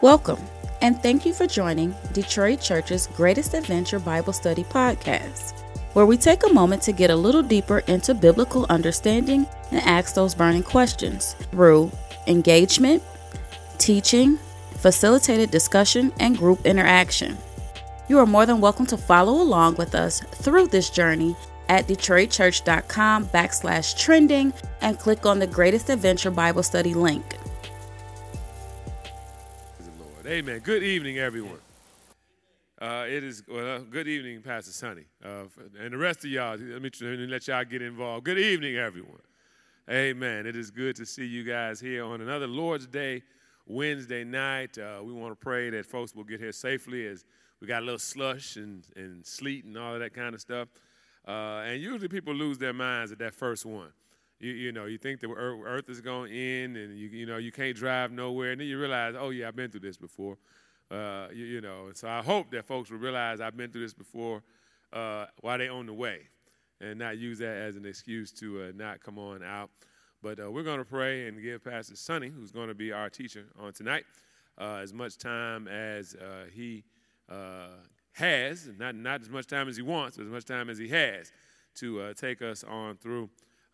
Welcome, and thank you for joining Detroit Church's Greatest Adventure Bible Study Podcast, where we take a moment to get a little deeper into biblical understanding and ask those burning questions through engagement, teaching, facilitated discussion, and group interaction. You are more than welcome to follow along with us through this journey at detroitchurch.com backslash trending and click on the Greatest Adventure Bible Study link. Amen. Good evening, everyone. Uh, it is well. Good evening, Pastor Sonny, uh, and the rest of y'all. Let me, let me let y'all get involved. Good evening, everyone. Amen. It is good to see you guys here on another Lord's Day, Wednesday night. Uh, we want to pray that folks will get here safely as we got a little slush and, and sleet and all of that kind of stuff. Uh, and usually people lose their minds at that first one you, you know, you think the earth is going to end and you, you know, you can't drive nowhere. And then you realize, oh, yeah, I've been through this before. Uh, you, you, know, and so I hope that folks will realize I've been through this before uh, while they're on the way and not use that as an excuse to uh, not come on out. But uh, we're going to pray and give Pastor Sonny, who's going to be our teacher on tonight, uh, as much time as uh, he has, not, not as much time as he wants, but as much time as he has to take us on through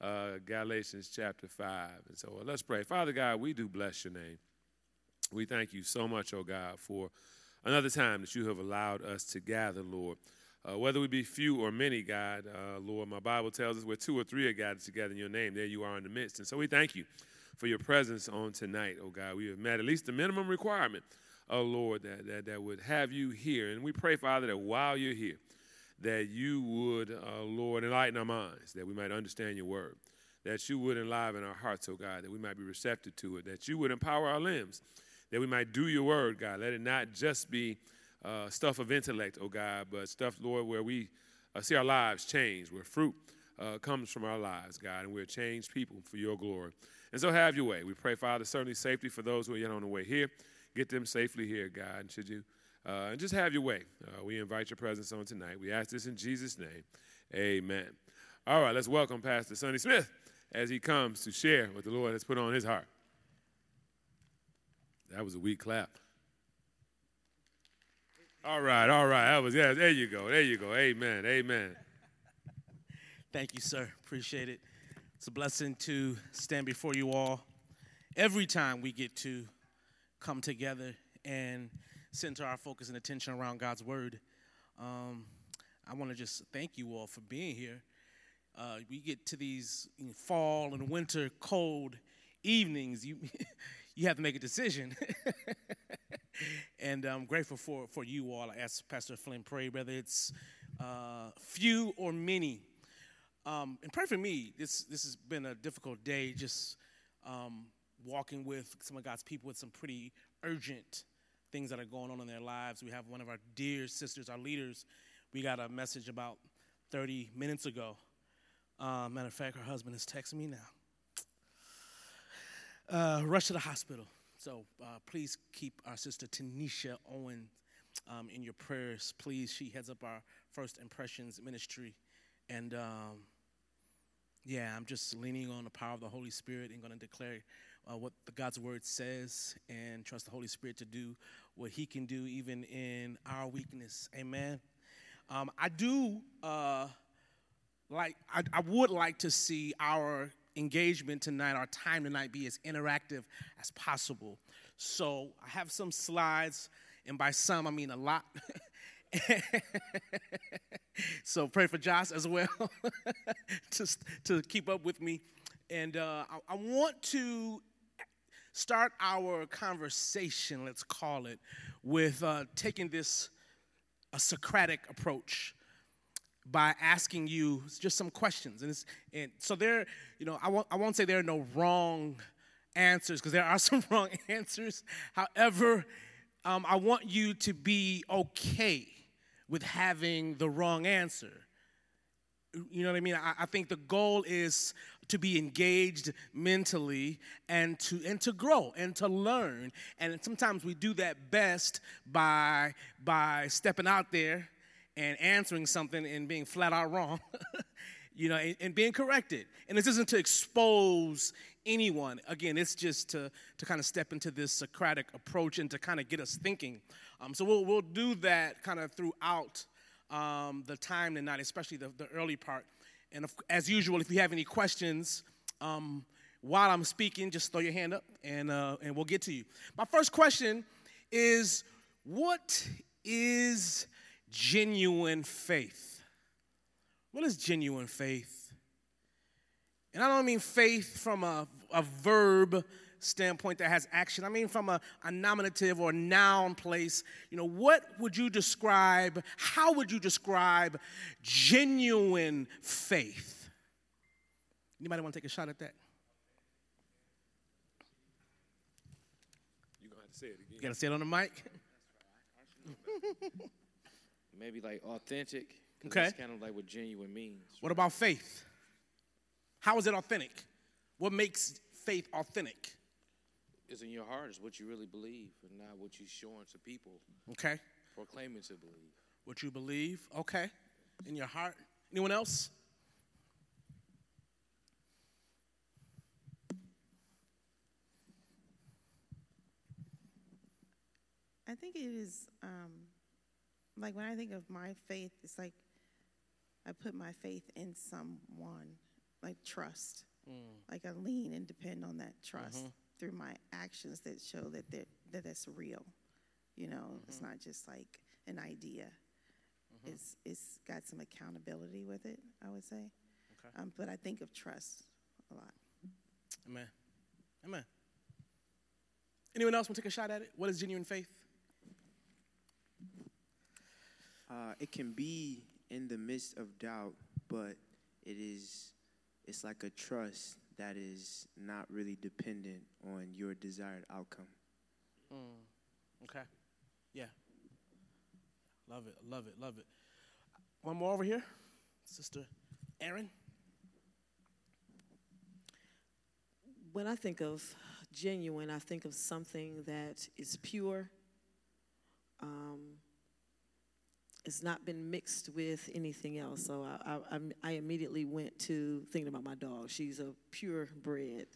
uh, Galatians chapter 5. And so uh, let's pray. Father God, we do bless your name. We thank you so much, oh God, for another time that you have allowed us to gather, Lord. Uh, whether we be few or many, God, uh, Lord, my Bible tells us where two or three are gathered together in your name, there you are in the midst. And so we thank you for your presence on tonight, oh God. We have met at least the minimum requirement, oh Lord, that, that, that would have you here. And we pray, Father, that while you're here, that you would, uh, Lord, enlighten our minds, that we might understand your word, that you would enliven our hearts, oh God, that we might be receptive to it, that you would empower our limbs, that we might do your word, God. Let it not just be uh, stuff of intellect, oh God, but stuff, Lord, where we uh, see our lives change, where fruit uh, comes from our lives, God, and we're changed people for your glory. And so have your way. We pray, Father, certainly safety for those who are yet on the way here. Get them safely here, God. And should you uh, and just have your way. Uh, we invite your presence on tonight. We ask this in Jesus' name. Amen. All right, let's welcome Pastor Sonny Smith as he comes to share what the Lord has put on his heart. That was a weak clap. All right, all right. That was yeah. There you go. There you go. Amen. Amen. Thank you, sir. Appreciate it. It's a blessing to stand before you all every time we get to come together and center our focus and attention around God's word. Um, I want to just thank you all for being here. Uh, we get to these you know, fall and winter cold evenings, you you have to make a decision. and I'm grateful for, for you all. Asked Pastor Flynn pray, whether it's uh, few or many. Um, and pray for me. This this has been a difficult day, just um, walking with some of God's people with some pretty urgent things that are going on in their lives. We have one of our dear sisters, our leaders. We got a message about 30 minutes ago. Uh, matter of fact, her husband is texting me now. Uh, rush to the hospital. So uh, please keep our sister Tanisha Owen um, in your prayers. Please, she heads up our First Impressions ministry. And um, yeah, I'm just leaning on the power of the Holy Spirit and going to declare uh, what the God's word says and trust the Holy Spirit to do what He can do even in our weakness. Amen. Um, I do uh, like. I, I would like to see our engagement tonight, our time tonight, be as interactive as possible. So I have some slides, and by some I mean a lot. so pray for Josh as well to, to keep up with me. And uh, I, I want to start our conversation, let's call it, with uh, taking this a Socratic approach by asking you just some questions. And, and so there, you know, I won't, I won't say there are no wrong answers because there are some wrong answers. However, um, I want you to be okay with having the wrong answer. You know what I mean? I, I think the goal is to be engaged mentally and to and to grow and to learn and sometimes we do that best by by stepping out there and answering something and being flat out wrong you know, and, and being corrected. And this isn't to expose anyone. Again, it's just to, to kind of step into this Socratic approach and to kind of get us thinking. Um, so we'll, we'll do that kind of throughout um, the time tonight, especially the, the early part. And if, as usual, if you have any questions um, while I'm speaking, just throw your hand up and, uh, and we'll get to you. My first question is what is genuine faith? What is genuine faith? And I don't mean faith from a, a verb standpoint that has action. I mean from a, a nominative or noun place. You know, what would you describe, how would you describe genuine faith? Anybody want to take a shot at that? You're going to have to say it again. You got to say it on the mic. Maybe like authentic. Okay. That's kind of like what genuine means. What about faith? How is it authentic? What makes faith authentic? It's in your heart. is what you really believe, and not what you're showing to people, Okay. proclaiming to believe. What you believe? Okay. In your heart. Anyone else? I think it is um, like when I think of my faith, it's like I put my faith in someone, like trust. Like I lean and depend on that trust through my actions that show that that that's real. You know, it's not just like an idea. It's it's got some accountability with it. I would say, Okay. um, but I think of trust a lot. Amen. Amen. Anyone else want to take a shot at it? What is genuine faith? Uh, it can be in the midst of doubt, but it is it's like a trust that is not really dependent on your desired outcome. Okay. Yeah. Love it. Love it. Love it. One more over here. Sister Aaron. When I think of genuine, I think of something that is pure. Um, it's not been mixed with anything else. So I, I, I'm- immediately went to thinking about my dog. She's a purebred,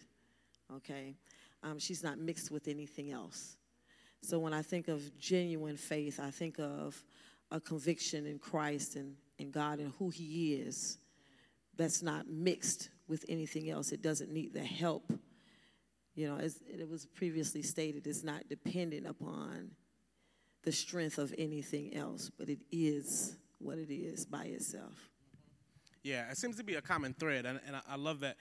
okay? Um, she's not mixed with anything else. So when I think of genuine faith, I think of a conviction in Christ and, and God and who He is that's not mixed with anything else. It doesn't need the help. You know, as it was previously stated, it's not dependent upon the strength of anything else, but it is what it is by itself. Yeah, it seems to be a common thread, and, and I, I love that.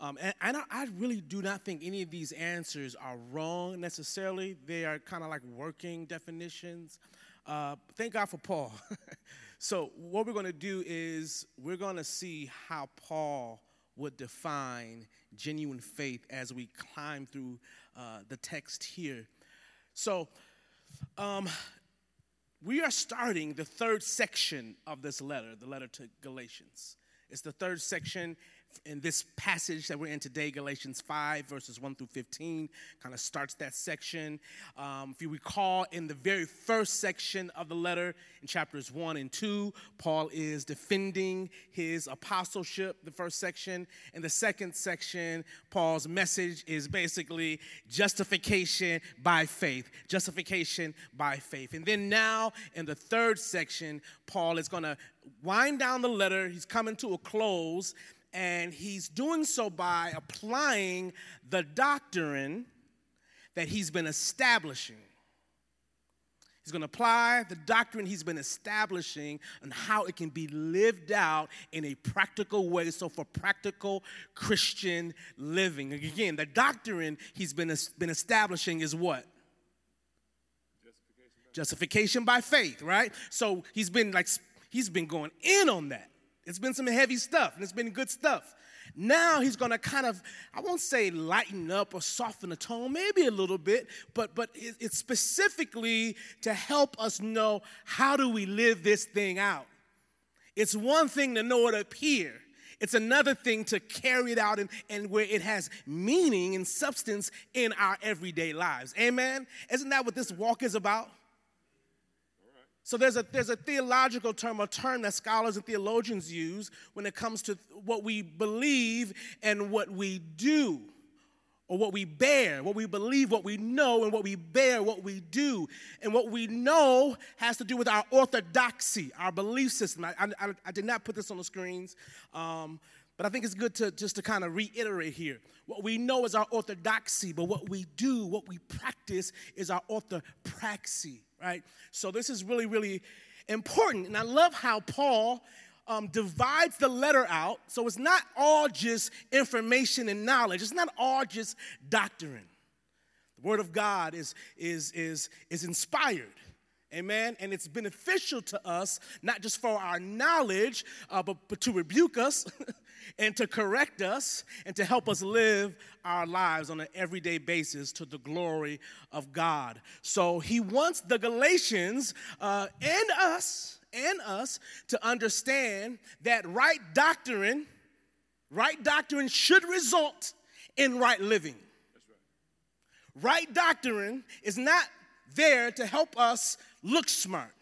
Um, and and I, I really do not think any of these answers are wrong necessarily. They are kind of like working definitions. Uh, thank God for Paul. so, what we're going to do is we're going to see how Paul would define genuine faith as we climb through uh, the text here. So, um, we are starting the third section of this letter, the letter to Galatians. It's the third section in this passage that we're in today, Galatians 5, verses 1 through 15, kind of starts that section. Um, if you recall, in the very first section of the letter, in chapters 1 and 2, Paul is defending his apostleship, the first section. In the second section, Paul's message is basically justification by faith. Justification by faith. And then now, in the third section, Paul is going to wind down the letter. He's coming to a close, and he's doing so by applying the doctrine that he's been establishing. He's going to apply the doctrine he's been establishing and how it can be lived out in a practical way. So, for practical Christian living. Again, the doctrine he's been, been establishing is what? Justification by faith, right? So he's been like he's been going in on that. It's been some heavy stuff, and it's been good stuff. Now he's going to kind of, I won't say lighten up or soften the tone, maybe a little bit, but but it's specifically to help us know how do we live this thing out. It's one thing to know it up here. It's another thing to carry it out and, and where it has meaning and substance in our everyday lives. Amen? Isn't that what this walk is about? So there's a, there's a theological term, a term that scholars and theologians use when it comes to what we believe and what we do, or what we bear, what we believe, what we know, and what we bear, what we do. And what we know has to do with our orthodoxy, our belief system. I, I, I did not put this on the screens, um, but I think it's good to just to kind of reiterate here. What we know is our orthodoxy, but what we do, what we practice, is our orthopraxy right? So this is really, really important. And I love how Paul um, divides the letter out. So it's not all just information and knowledge, it's not all just doctrine. The word of God is, is, is, is inspired. Amen. And it's beneficial to us, not just for our knowledge, uh, but, but to rebuke us and to correct us and to help us live our lives on an everyday basis to the glory of God. So he wants the Galatians uh, and us and us to understand that right doctrine, right doctrine should result in right living. Right doctrine is not there to help us look smart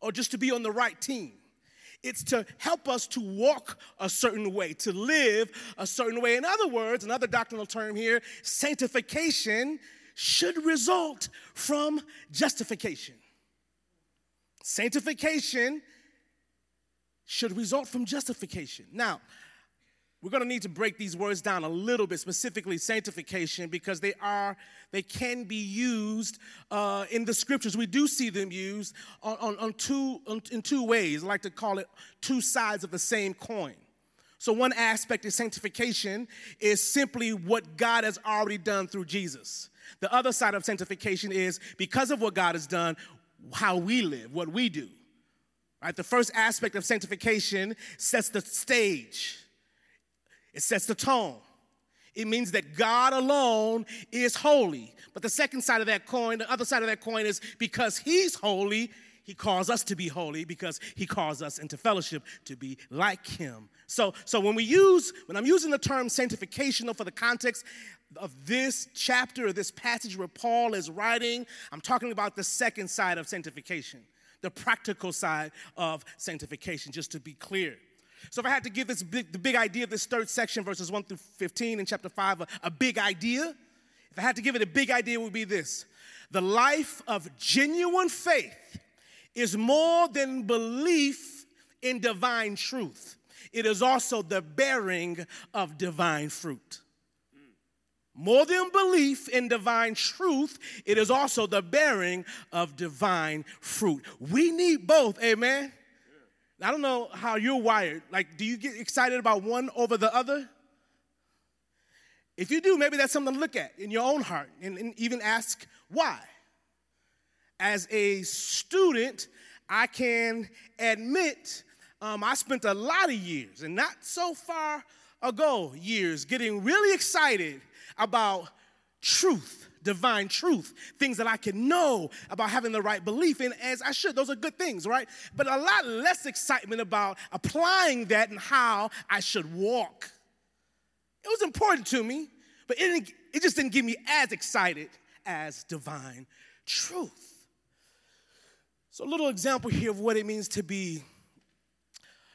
or just to be on the right team. It's to help us to walk a certain way, to live a certain way. In other words, another doctrinal term here, sanctification should result from justification. Sanctification should result from justification. Now, we're going to need to break these words down a little bit, specifically sanctification, because they are, they can be used uh, in the scriptures. We do see them used on, on, on two, on, in two ways. I like to call it two sides of the same coin. So, one aspect of sanctification is simply what God has already done through Jesus. The other side of sanctification is because of what God has done, how we live, what we do. Right? The first aspect of sanctification sets the stage it sets the tone. It means that God alone is holy. But the second side of that coin, the other side of that coin is because He's holy, He calls us to be holy because He calls us into fellowship to be like Him. So, so when we use, when I'm using the term sanctification for the context of this chapter or this passage where Paul is writing, I'm talking about the second side of sanctification, the practical side of sanctification, just to be clear. So if I had to give this big, the big idea of this third section, verses 1 through 15 in chapter 5, a, a big idea, if I had to give it a big idea, it would be this. The life of genuine faith is more than belief in divine truth. It is also the bearing of divine fruit. More than belief in divine truth, it is also the bearing of divine fruit. We need both, amen? I don't know how you're wired. Like, do you get excited about one over the other? If you do, maybe that's something to look at in your own heart and, and even ask why. As a student, I can admit um, I spent a lot of years, and not so far ago, years, getting really excited about truth divine truth, things that I can know about having the right belief in as I should. Those are good things, right? But a lot less excitement about applying that and how I should walk. It was important to me, but it, it just didn't get me as excited as divine truth. So, a little example here of what it means to be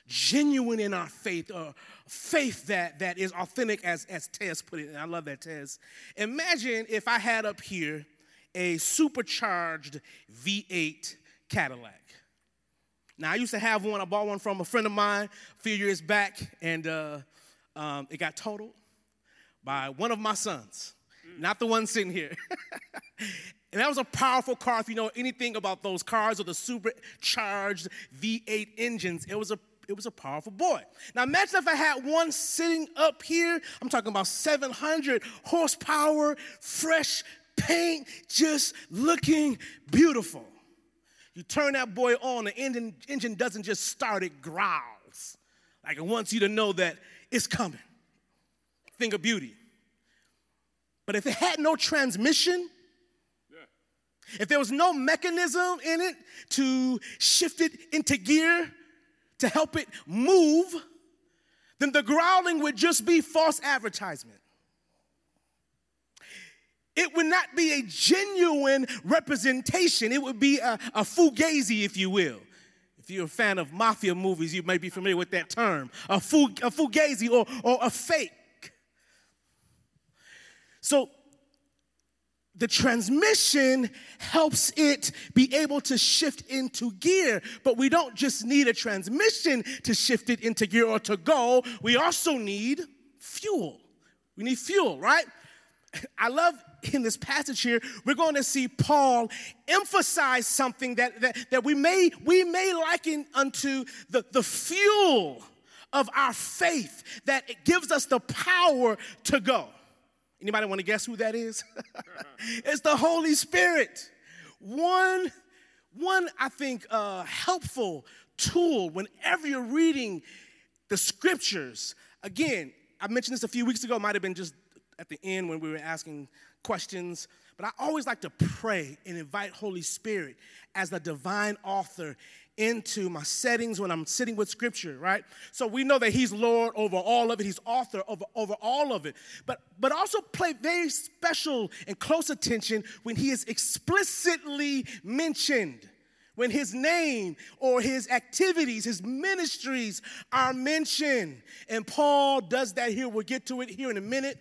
genuine in our faith, or faith that, that is authentic, as, as Tez put it. And I love that, Tez. Imagine if I had up here a supercharged V8 Cadillac. Now, I used to have one. I bought one from a friend of mine a few years back, and uh, um, it got totaled by one of my sons, not the one sitting here. and that was a powerful car. If you know anything about those cars or the supercharged V8 engines, it was a it was a powerful boy. Now imagine if I had one sitting up here. I'm talking about 700 horsepower, fresh paint, just looking beautiful. You turn that boy on, the engine, engine doesn't just start, it growls. Like it wants you to know that it's coming. Think of beauty. But if it had no transmission, if there was no mechanism in it to shift it into gear, to help it move, then the growling would just be false advertisement. it would not be a genuine representation. It would be a, a fugazi, if you will. If you're a fan of mafia movies, you may be familiar with that term a, fug, a fugazi or, or a fake. So the transmission helps it be able to shift into gear. But we don't just need a transmission to shift it into gear or to go, we also need fuel. We need fuel, right? I love in this passage here, we're going to see Paul emphasize something that, that, that we, may, we may liken unto the, the fuel of our faith that it gives us the power to go. Anybody want to guess who that is? it's the Holy Spirit. One, one I think, uh, helpful tool whenever you're reading the scriptures. Again, I mentioned this a few weeks ago, it might have been just at the end when we were asking questions, but I always like to pray and invite Holy Spirit as the divine author into my settings when I'm sitting with scripture, right? So we know that he's Lord over all of it, he's author over, over all of it. But but also play very special and close attention when he is explicitly mentioned. When his name or his activities, his ministries are mentioned. And Paul does that here. We'll get to it here in a minute.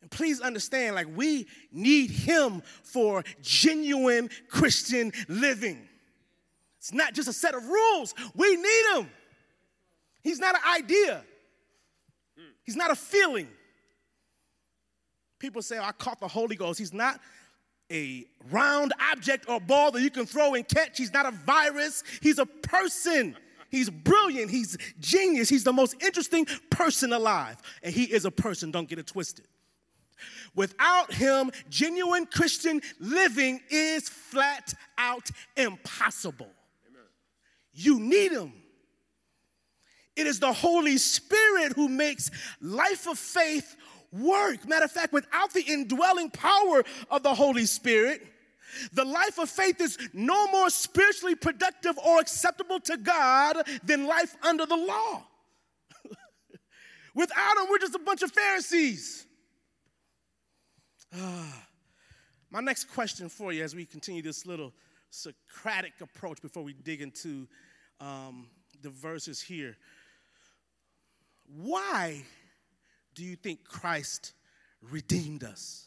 And please understand, like, we need him for genuine Christian living. It's not just a set of rules, we need him. He's not an idea, he's not a feeling. People say, oh, I caught the Holy Ghost. He's not a round object or ball that you can throw and catch. He's not a virus. He's a person. He's brilliant. He's genius. He's the most interesting person alive. And he is a person. Don't get it twisted. Without him, genuine Christian living is flat out impossible. You need him. It is the Holy Spirit who makes life of faith work. Matter of fact, without the indwelling power of the Holy Spirit, the life of faith is no more spiritually productive or acceptable to God than life under the law. Without him, we're just a bunch of Pharisees. Ah. My next question for you as we continue this little Socratic approach before we dig into um, the verses here. Why do you think Christ redeemed us?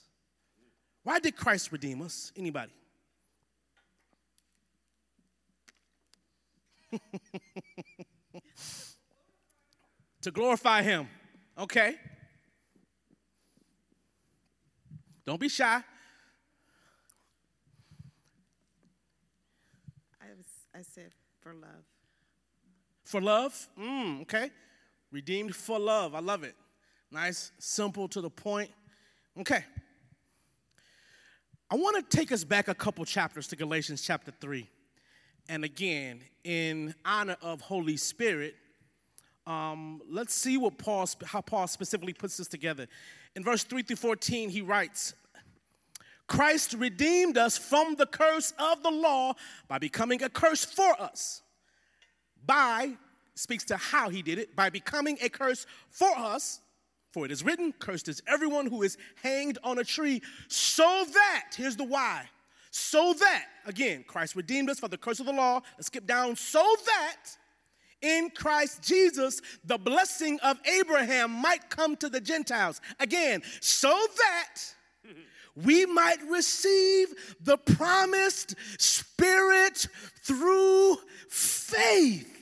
Why did Christ redeem us? Anybody? to glorify Him. Okay. Don't be shy. I, was, I said for love. For love? Mm, okay. Redeemed for love. I love it. Nice, simple, to the point. Okay. I want to take us back a couple chapters to Galatians chapter 3. And again, in honor of Holy Spirit, um, let's see what Paul, how Paul specifically puts this together. In verse 3 through 14, he writes, Christ redeemed us from the curse of the law by becoming a curse for us. By, speaks to how he did it, by becoming a curse for us. For it is written, Cursed is everyone who is hanged on a tree, so that, here's the why, so that, again, Christ redeemed us from the curse of the law. Let's skip down, so that in Christ Jesus, the blessing of Abraham might come to the Gentiles. Again, so that we might receive the promised Spirit through faith.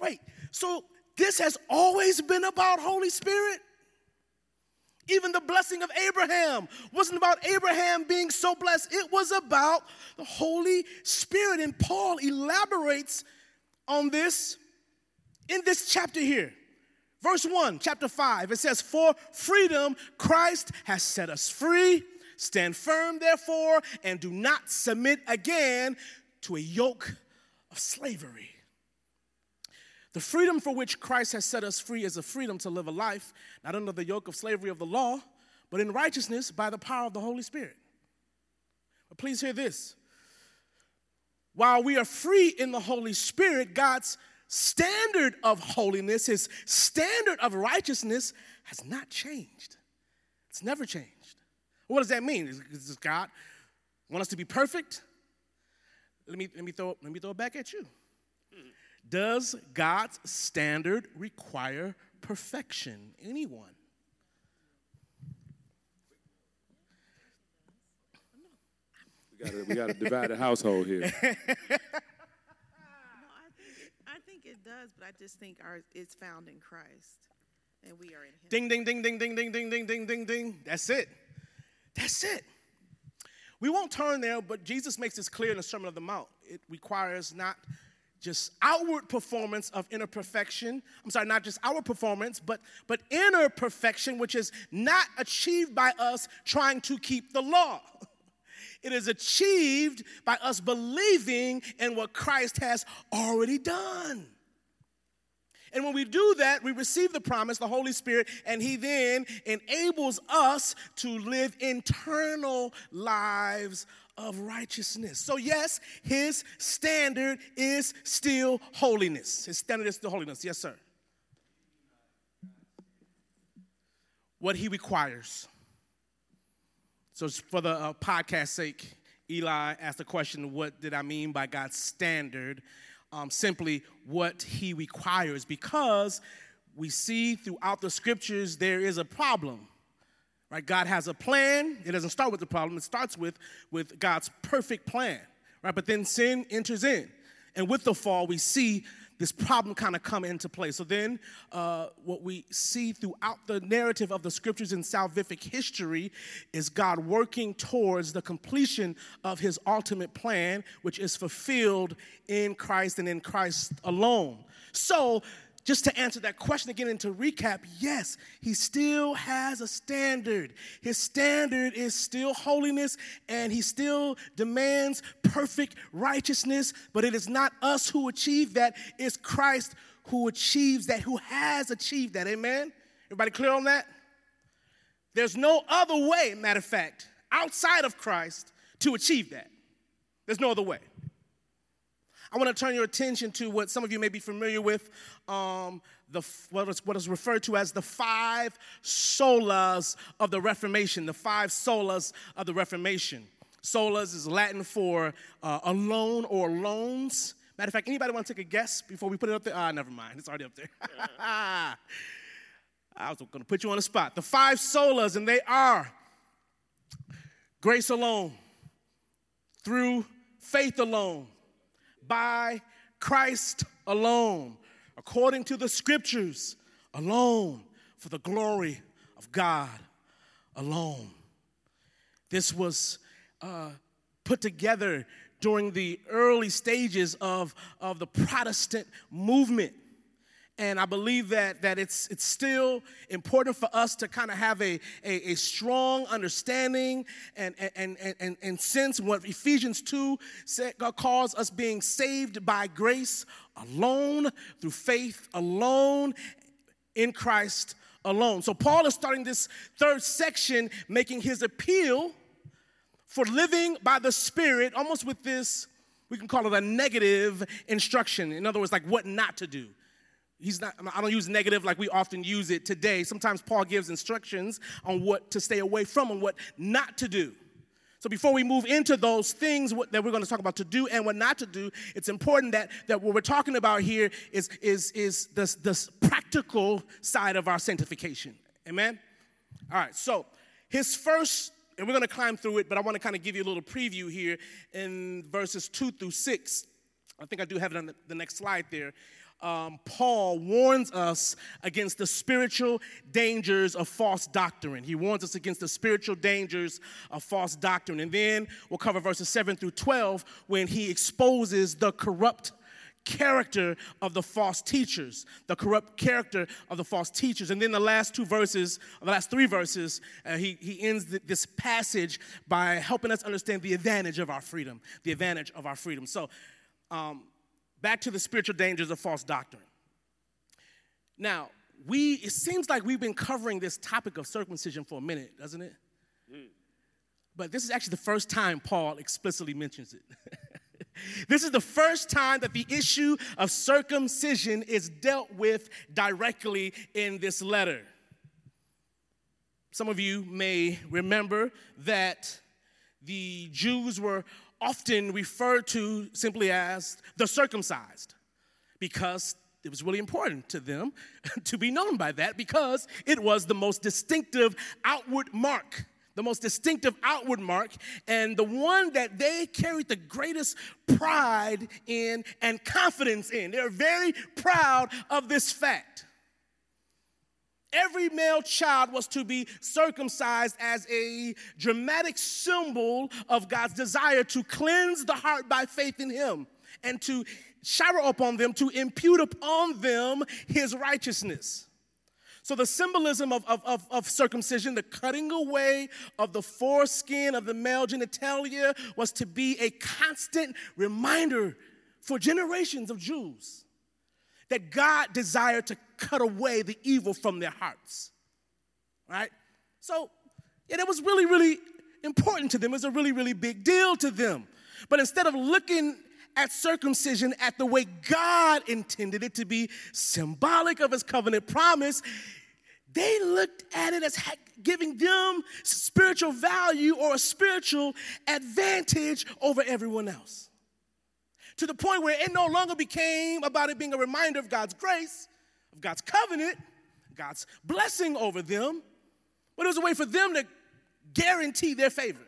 Wait, so this has always been about Holy Spirit? Even the blessing of Abraham wasn't about Abraham being so blessed, it was about the Holy Spirit. And Paul elaborates on this in this chapter here. Verse 1, chapter 5, it says, For freedom Christ has set us free. Stand firm, therefore, and do not submit again to a yoke of slavery. The freedom for which Christ has set us free is a freedom to live a life not under the yoke of slavery of the law, but in righteousness by the power of the Holy Spirit. But please hear this. While we are free in the Holy Spirit, God's standard of holiness, his standard of righteousness has not changed. It's never changed. What does that mean? Is, does God want us to be perfect? Let me, let me, throw, let me throw it back at you. Does God's standard require perfection? Anyone? We got a, we got a divided household here. No, I think, I think it does, but I just think our, it's found in Christ, and we are in Him. Ding, ding, ding, ding, ding, ding, ding, ding, ding, ding, ding. That's it. That's it. We won't turn there, but Jesus makes this clear in the Sermon on the Mount. It requires not just outward performance of inner perfection. I'm sorry, not just our performance, but, but inner perfection, which is not achieved by us trying to keep the law. It is achieved by us believing in what Christ has already done. And when we do that, we receive the promise, the Holy Spirit, and He then enables us to live internal lives of righteousness. So, yes, His standard is still holiness. His standard is still holiness. Yes, sir. What He requires. So, for the uh, podcast sake, Eli asked the question, What did I mean by God's standard? Um, simply what He requires, because we see throughout the scriptures there is a problem. Right? God has a plan. It doesn't start with the problem, it starts with, with God's perfect plan. Right? But then sin enters in. And with the fall, we see this problem kind of come into play. So then, uh, what we see throughout the narrative of the scriptures in salvific history is God working towards the completion of his ultimate plan, which is fulfilled in Christ and in Christ alone. So, just to answer that question again and to recap, yes, he still has a standard. His standard is still holiness and he still demands perfect righteousness, but it is not us who achieve that, it's Christ who achieves that, who has achieved that. Amen? Everybody clear on that? There's no other way, matter of fact, outside of Christ to achieve that. There's no other way. I want to turn your attention to what some of you may be familiar with, um, the, what, is, what is referred to as the five solas of the Reformation, the five solas of the Reformation. Solas is Latin for uh, alone or loans. Matter of fact, anybody want to take a guess before we put it up there? Ah, never mind, it's already up there. I was going to put you on the spot. The five solas, and they are grace alone, through faith alone, by Christ alone, according to the scriptures alone, for the glory of God alone. This was uh, put together during the early stages of, of the Protestant movement. And I believe that, that it's, it's still important for us to kind of have a, a, a, strong understanding and, and, and, and, and sense what Ephesians 2 said, God calls us being saved by grace alone, through faith alone, in Christ alone. So Paul is starting this third section, making his appeal for living by the Spirit, almost with this, we can call it a negative instruction. In other words, like what not to do he's not i don't use negative like we often use it today. Sometimes paul gives instructions on what to stay away from and what not to do. So before we move into those things that we're going to talk about to do and what not to do it's important that, that what we're talking about here is, is, is this, this practical side of our sanctification. Amen? All right so his first and we're going to climb through it but i want to kind of give you a little preview here in verses 2 through 6 i think i do have it on the, the next slide there um, Paul warns us against the spiritual dangers of false doctrine. He warns us against the spiritual dangers of false doctrine. And then we'll cover verses 7 through 12 when he exposes the corrupt character of the false teachers, the corrupt character of the false teachers. And then the last two verses, the last three verses, uh, he, he ends th- this passage by helping us understand the advantage of our freedom, the advantage of our freedom. So, um, back to the spiritual dangers of false doctrine. Now, we it seems like we've been covering this topic of circumcision for a minute, doesn't it? Mm. But this is actually the first time Paul explicitly mentions it. this is the first time that the issue of circumcision is dealt with directly in this letter. Some of you may remember that the Jews were often referred to simply as the circumcised because it was really important to them to be known by that because it was the most distinctive outward mark. The most distinctive outward mark, and the one that they carried the greatest pride in and confidence in. They're very proud of this fact. Every male child was to be circumcised as a dramatic symbol of God's desire to cleanse the heart by faith in Him and to shower upon them, to impute upon them His righteousness. So, the symbolism of, of, of, of, circumcision, the cutting away of the foreskin of the male genitalia, was to be a constant reminder for generations of Jews that God desired to cut away the evil from their hearts. Right? So, yeah, that was really, really important to them. It was a really, really big deal to them. But instead of looking at circumcision at the way God intended it to be symbolic of his covenant promise, they looked at it as giving them spiritual value or a spiritual advantage over everyone else to the point where it no longer became about it being a reminder of God's grace, of God's covenant, God's blessing over them, but it was a way for them to guarantee their favor.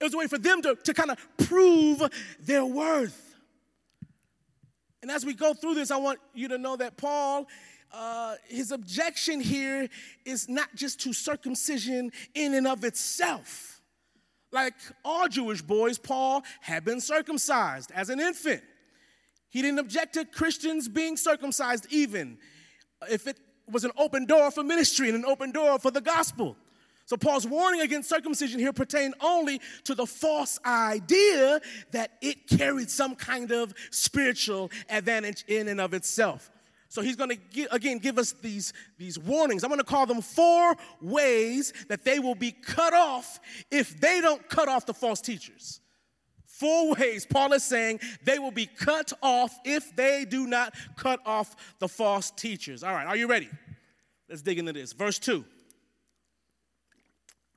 It was a way for them to, to kind of prove their worth. And as we go through this, I want you to know that Paul, uh, his objection here is not just to circumcision in and of itself like all Jewish boys, Paul had been circumcised as an infant. He didn't object to Christians being circumcised, even if it was an open door for ministry and an open door for the gospel. So, Paul's warning against circumcision here pertained only to the false idea that it carried some kind of spiritual advantage in and of itself. So he's going to again give us these, these warnings. I'm going to call them four ways that they will be cut off if they don't cut off the false teachers. Four ways Paul is saying they will be cut off if they do not cut off the false teachers. All right, are you ready? Let's dig into this. Verse 2.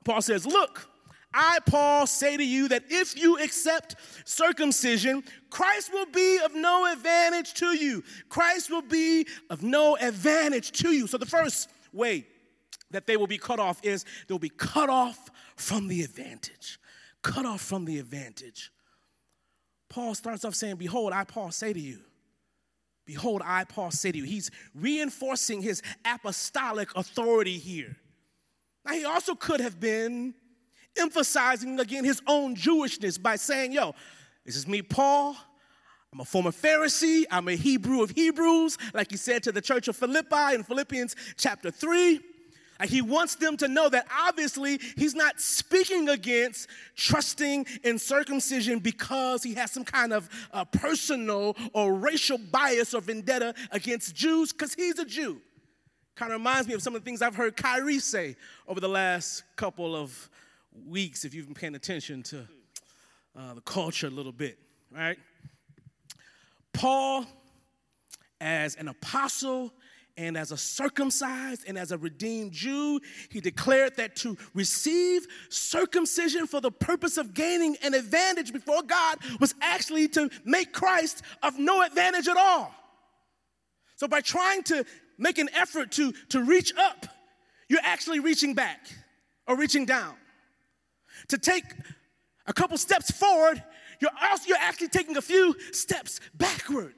Paul says, Look, I, Paul, say to you that if you accept circumcision, Christ will be of no advantage to you. Christ will be of no advantage to you. So the first way that they will be cut off is they'll be cut off from the advantage. Cut off from the advantage. Paul starts off saying, Behold, I, Paul, say to you. Behold, I, Paul, say to you. He's reinforcing his apostolic authority here. Now, he also could have been emphasizing again his own Jewishness by saying, Yo, this is me, Paul. I'm a former Pharisee. I'm a Hebrew of Hebrews, like he said to the church of Philippi in Philippians chapter 3. Like he wants them to know that obviously he's not speaking against trusting in circumcision because he has some kind of uh, personal or racial bias or vendetta against Jews, because he's a Jew. Kind of reminds me of some of the things I've heard Kyrie say over the last couple of weeks if you've been paying attention to uh, the culture a little bit, right? Paul, as an apostle and as a circumcised and as a redeemed Jew, he declared that to receive circumcision for the purpose of gaining an advantage before God was actually to make Christ of no advantage at all. So, by trying to make an effort to, to reach up, you're actually reaching back or reaching down to take a couple steps forward, you're, also, you're actually taking a few steps backward.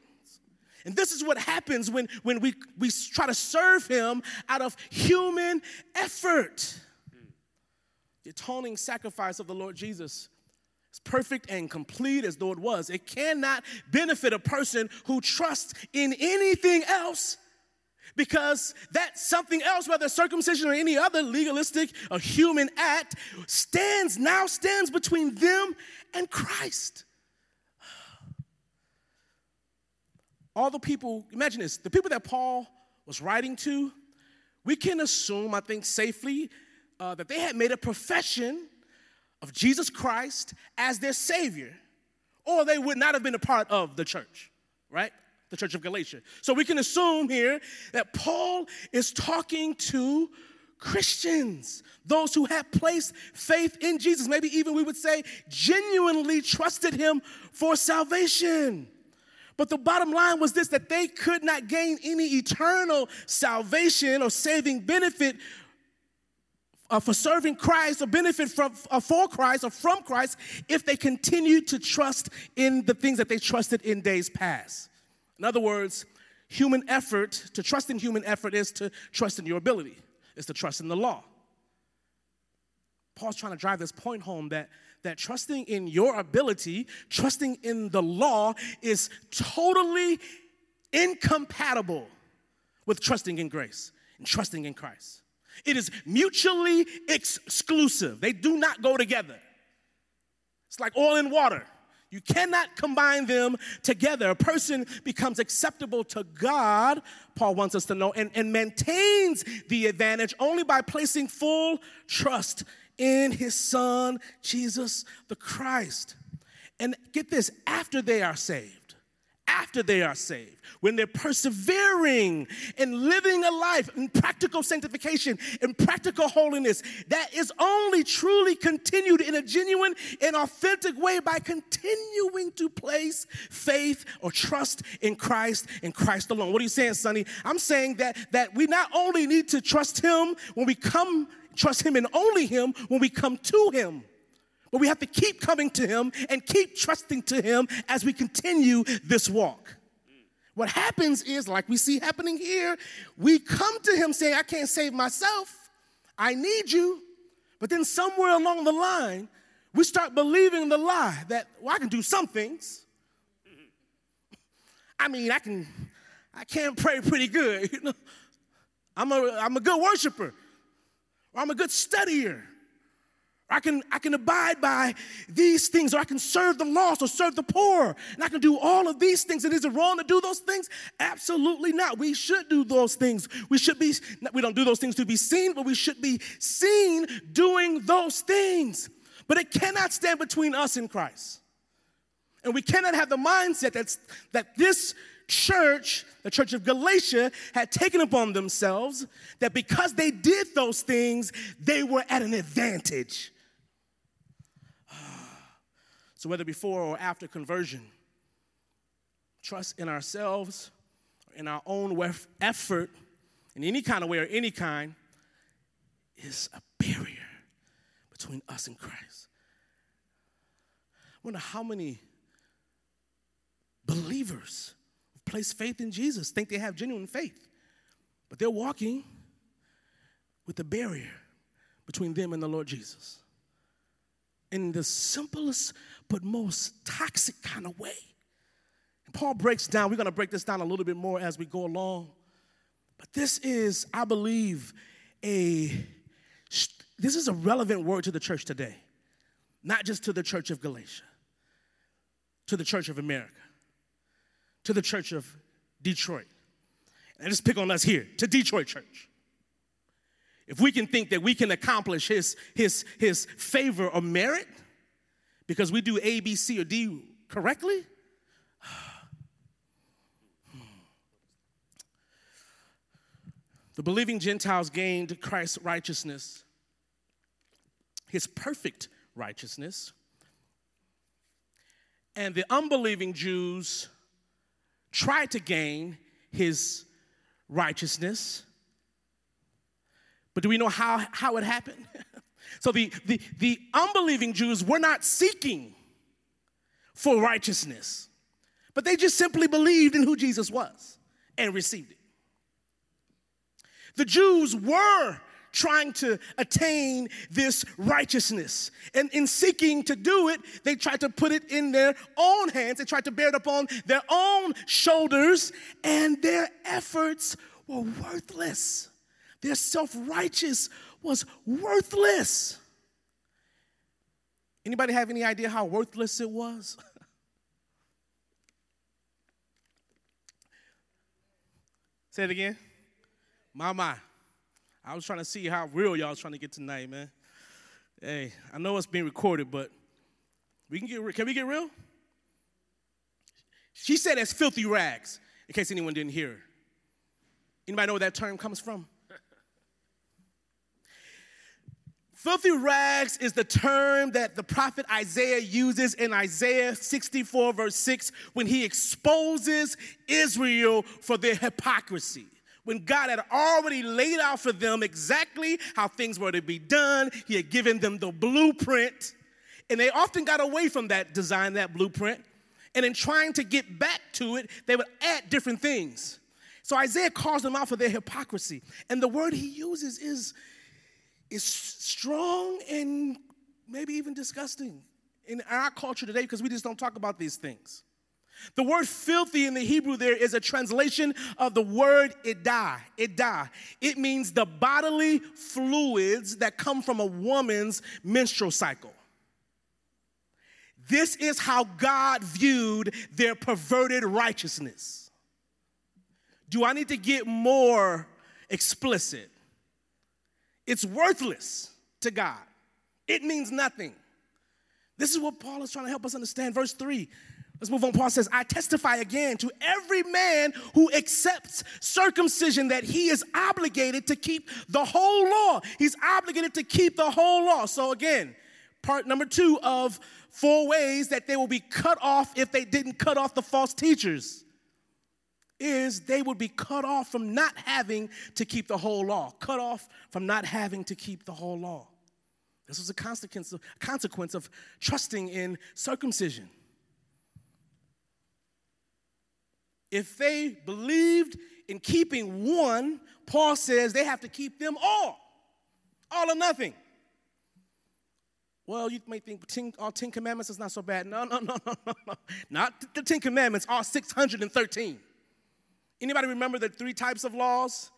And this is what happens when, when we, we try to serve Him out of human effort. The atoning sacrifice of the Lord Jesus is perfect and complete as though it was. It cannot benefit a person who trusts in anything else because that something else, whether circumcision or any other legalistic or human act, stands now stands between them and Christ. All the people, imagine this, the people that Paul was writing to, we can assume, I think, safely, uh, that they had made a profession of Jesus Christ as their Savior, or they would not have been a part of the church, right? the church of Galatia. So we can assume here that Paul is talking to Christians, those who have placed faith in Jesus. Maybe even we would say genuinely trusted him for salvation. But the bottom line was this that they could not gain any eternal salvation or saving benefit uh, for serving Christ or benefit from uh, for Christ or from Christ if they continued to trust in the things that they trusted in days past. In other words, human effort, to trust in human effort is to trust in your ability, is to trust in the law. Paul's trying to drive this point home that, that trusting in your ability, trusting in the law, is totally incompatible with trusting in grace and trusting in Christ. It is mutually exclusive, they do not go together. It's like oil and water. You cannot combine them together. A person becomes acceptable to God, Paul wants us to know, and, and maintains the advantage only by placing full trust in his son, Jesus the Christ. And get this, after they are saved after they are saved, when they're persevering and living a life in practical sanctification and practical holiness, that is only truly continued in a genuine and authentic way by continuing to place faith or trust in Christ and Christ alone. What are you saying, Sonny? I'm saying that that we not only need to trust Him when we come, trust Him and only Him when we come to Him but we have to keep coming to Him and keep trusting to Him as we continue this walk. What happens is, like we see happening here, we come to Him saying, I can't save myself, I need you. But then somewhere along the line, we start believing the lie that, well, I can do some things. I mean, I can, I can pray pretty good, you know. I'm a, I'm a good worshiper, or I'm a good studier. I can, I can abide by these things, or I can serve the lost or serve the poor, and I can do all of these things. And is it wrong to do those things? Absolutely not. We should do those things. We should be, we don't do those things to be seen, but we should be seen doing those things. But it cannot stand between us and Christ. And we cannot have the mindset that's, that this church, the church of Galatia, had taken upon themselves that because they did those things, they were at an advantage. So, whether before or after conversion, trust in ourselves, in our own effort, in any kind of way or any kind, is a barrier between us and Christ. I wonder how many believers place faith in Jesus think they have genuine faith, but they're walking with a barrier between them and the Lord Jesus in the simplest but most toxic kind of way. And Paul breaks down, we're going to break this down a little bit more as we go along. But this is, I believe, a this is a relevant word to the church today. Not just to the church of Galatia, to the church of America, to the church of Detroit. And I just pick on us here, to Detroit Church. If we can think that we can accomplish his, his, his favor or merit because we do A, B, C, or D correctly, the believing Gentiles gained Christ's righteousness, his perfect righteousness, and the unbelieving Jews tried to gain his righteousness but do we know how, how it happened? so the, the, the unbelieving Jews were not seeking for righteousness, but they just simply believed in who Jesus was and received it. The Jews were trying to attain this righteousness. And in seeking to do it, they tried to put it in their own hands. They tried to bear it upon their own shoulders, and their efforts were worthless. Their self righteous was worthless. Anybody have any idea how worthless it was? Say it again. My. I was trying to see how real y'all was trying to get tonight, man. Hey, I know it's being recorded, but we can get can we get real? She said as filthy rags, in case anyone didn't hear. Anybody know where that term comes from? Filthy rags is the term that the prophet Isaiah uses in Isaiah 64, verse 6, when he exposes Israel for their hypocrisy. When God had already laid out for them exactly how things were to be done, He had given them the blueprint, and they often got away from that design, that blueprint. And in trying to get back to it, they would add different things. So Isaiah calls them out for their hypocrisy. And the word he uses is is strong and maybe even disgusting in our culture today because we just don't talk about these things. The word filthy in the Hebrew there is a translation of the word idah. Idah. It means the bodily fluids that come from a woman's menstrual cycle. This is how God viewed their perverted righteousness. Do I need to get more explicit? It's worthless to God. It means nothing. This is what Paul is trying to help us understand. Verse 3. Let's move on. Paul says, I testify again to every man who accepts circumcision that he is obligated to keep the whole law. He's obligated to keep the whole law. So, again, part number two of four ways that they will be cut off if they didn't cut off the false teachers is they would be cut off from not having to keep the whole law, cut off from not having to keep the whole law. This was a consequence of, consequence of trusting in circumcision. If they believed in keeping one, Paul says they have to keep them all, all or nothing. Well, you may think ten, all 10 commandments is not so bad. No, no, no, no, no, no. Not the 10 commandments, all 613. Anybody remember the three types of laws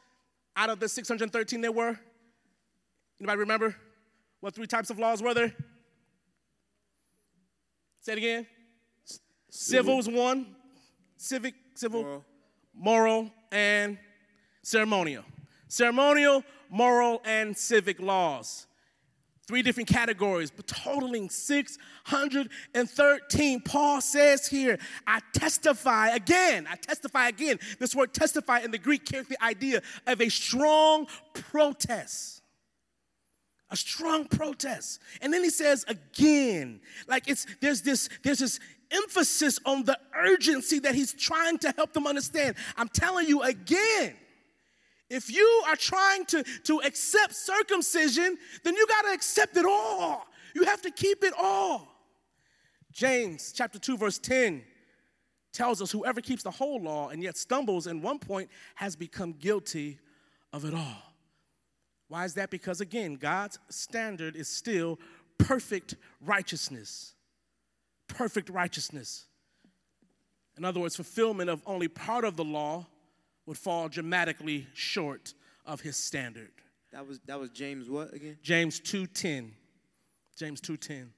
out of the 613 there were? Anybody remember what three types of laws were there? Say it again. Civil was one, civic, civil, moral, moral and ceremonial. Ceremonial, moral, and civic laws. Three different categories, but totaling 613. Paul says here, I testify again. I testify again. This word testify in the Greek carries the idea of a strong protest. A strong protest. And then he says again, like it's there's this, there's this emphasis on the urgency that he's trying to help them understand. I'm telling you again if you are trying to, to accept circumcision, then you got to accept it all. You have to keep it all. James chapter 2, verse 10 tells us whoever keeps the whole law and yet stumbles in one point has become guilty of it all. Why is that? Because again, God's standard is still perfect righteousness. Perfect righteousness. In other words, fulfillment of only part of the law would fall dramatically short of his standard. That was that was James what again? James 2:10. James 2:10.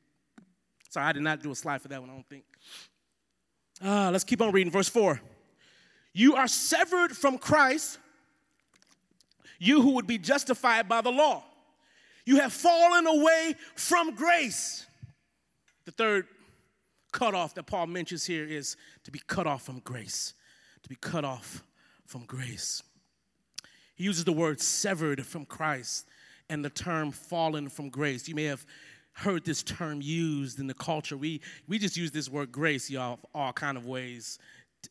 Sorry, I did not do a slide for that one, I don't think. Uh, let's keep on reading verse 4. You are severed from Christ, you who would be justified by the law. You have fallen away from grace. The third cutoff that Paul mentions here is to be cut off from grace, to be cut off from grace. He uses the word severed from Christ and the term fallen from grace. You may have heard this term used in the culture. We, we just use this word grace, y'all, all kind of ways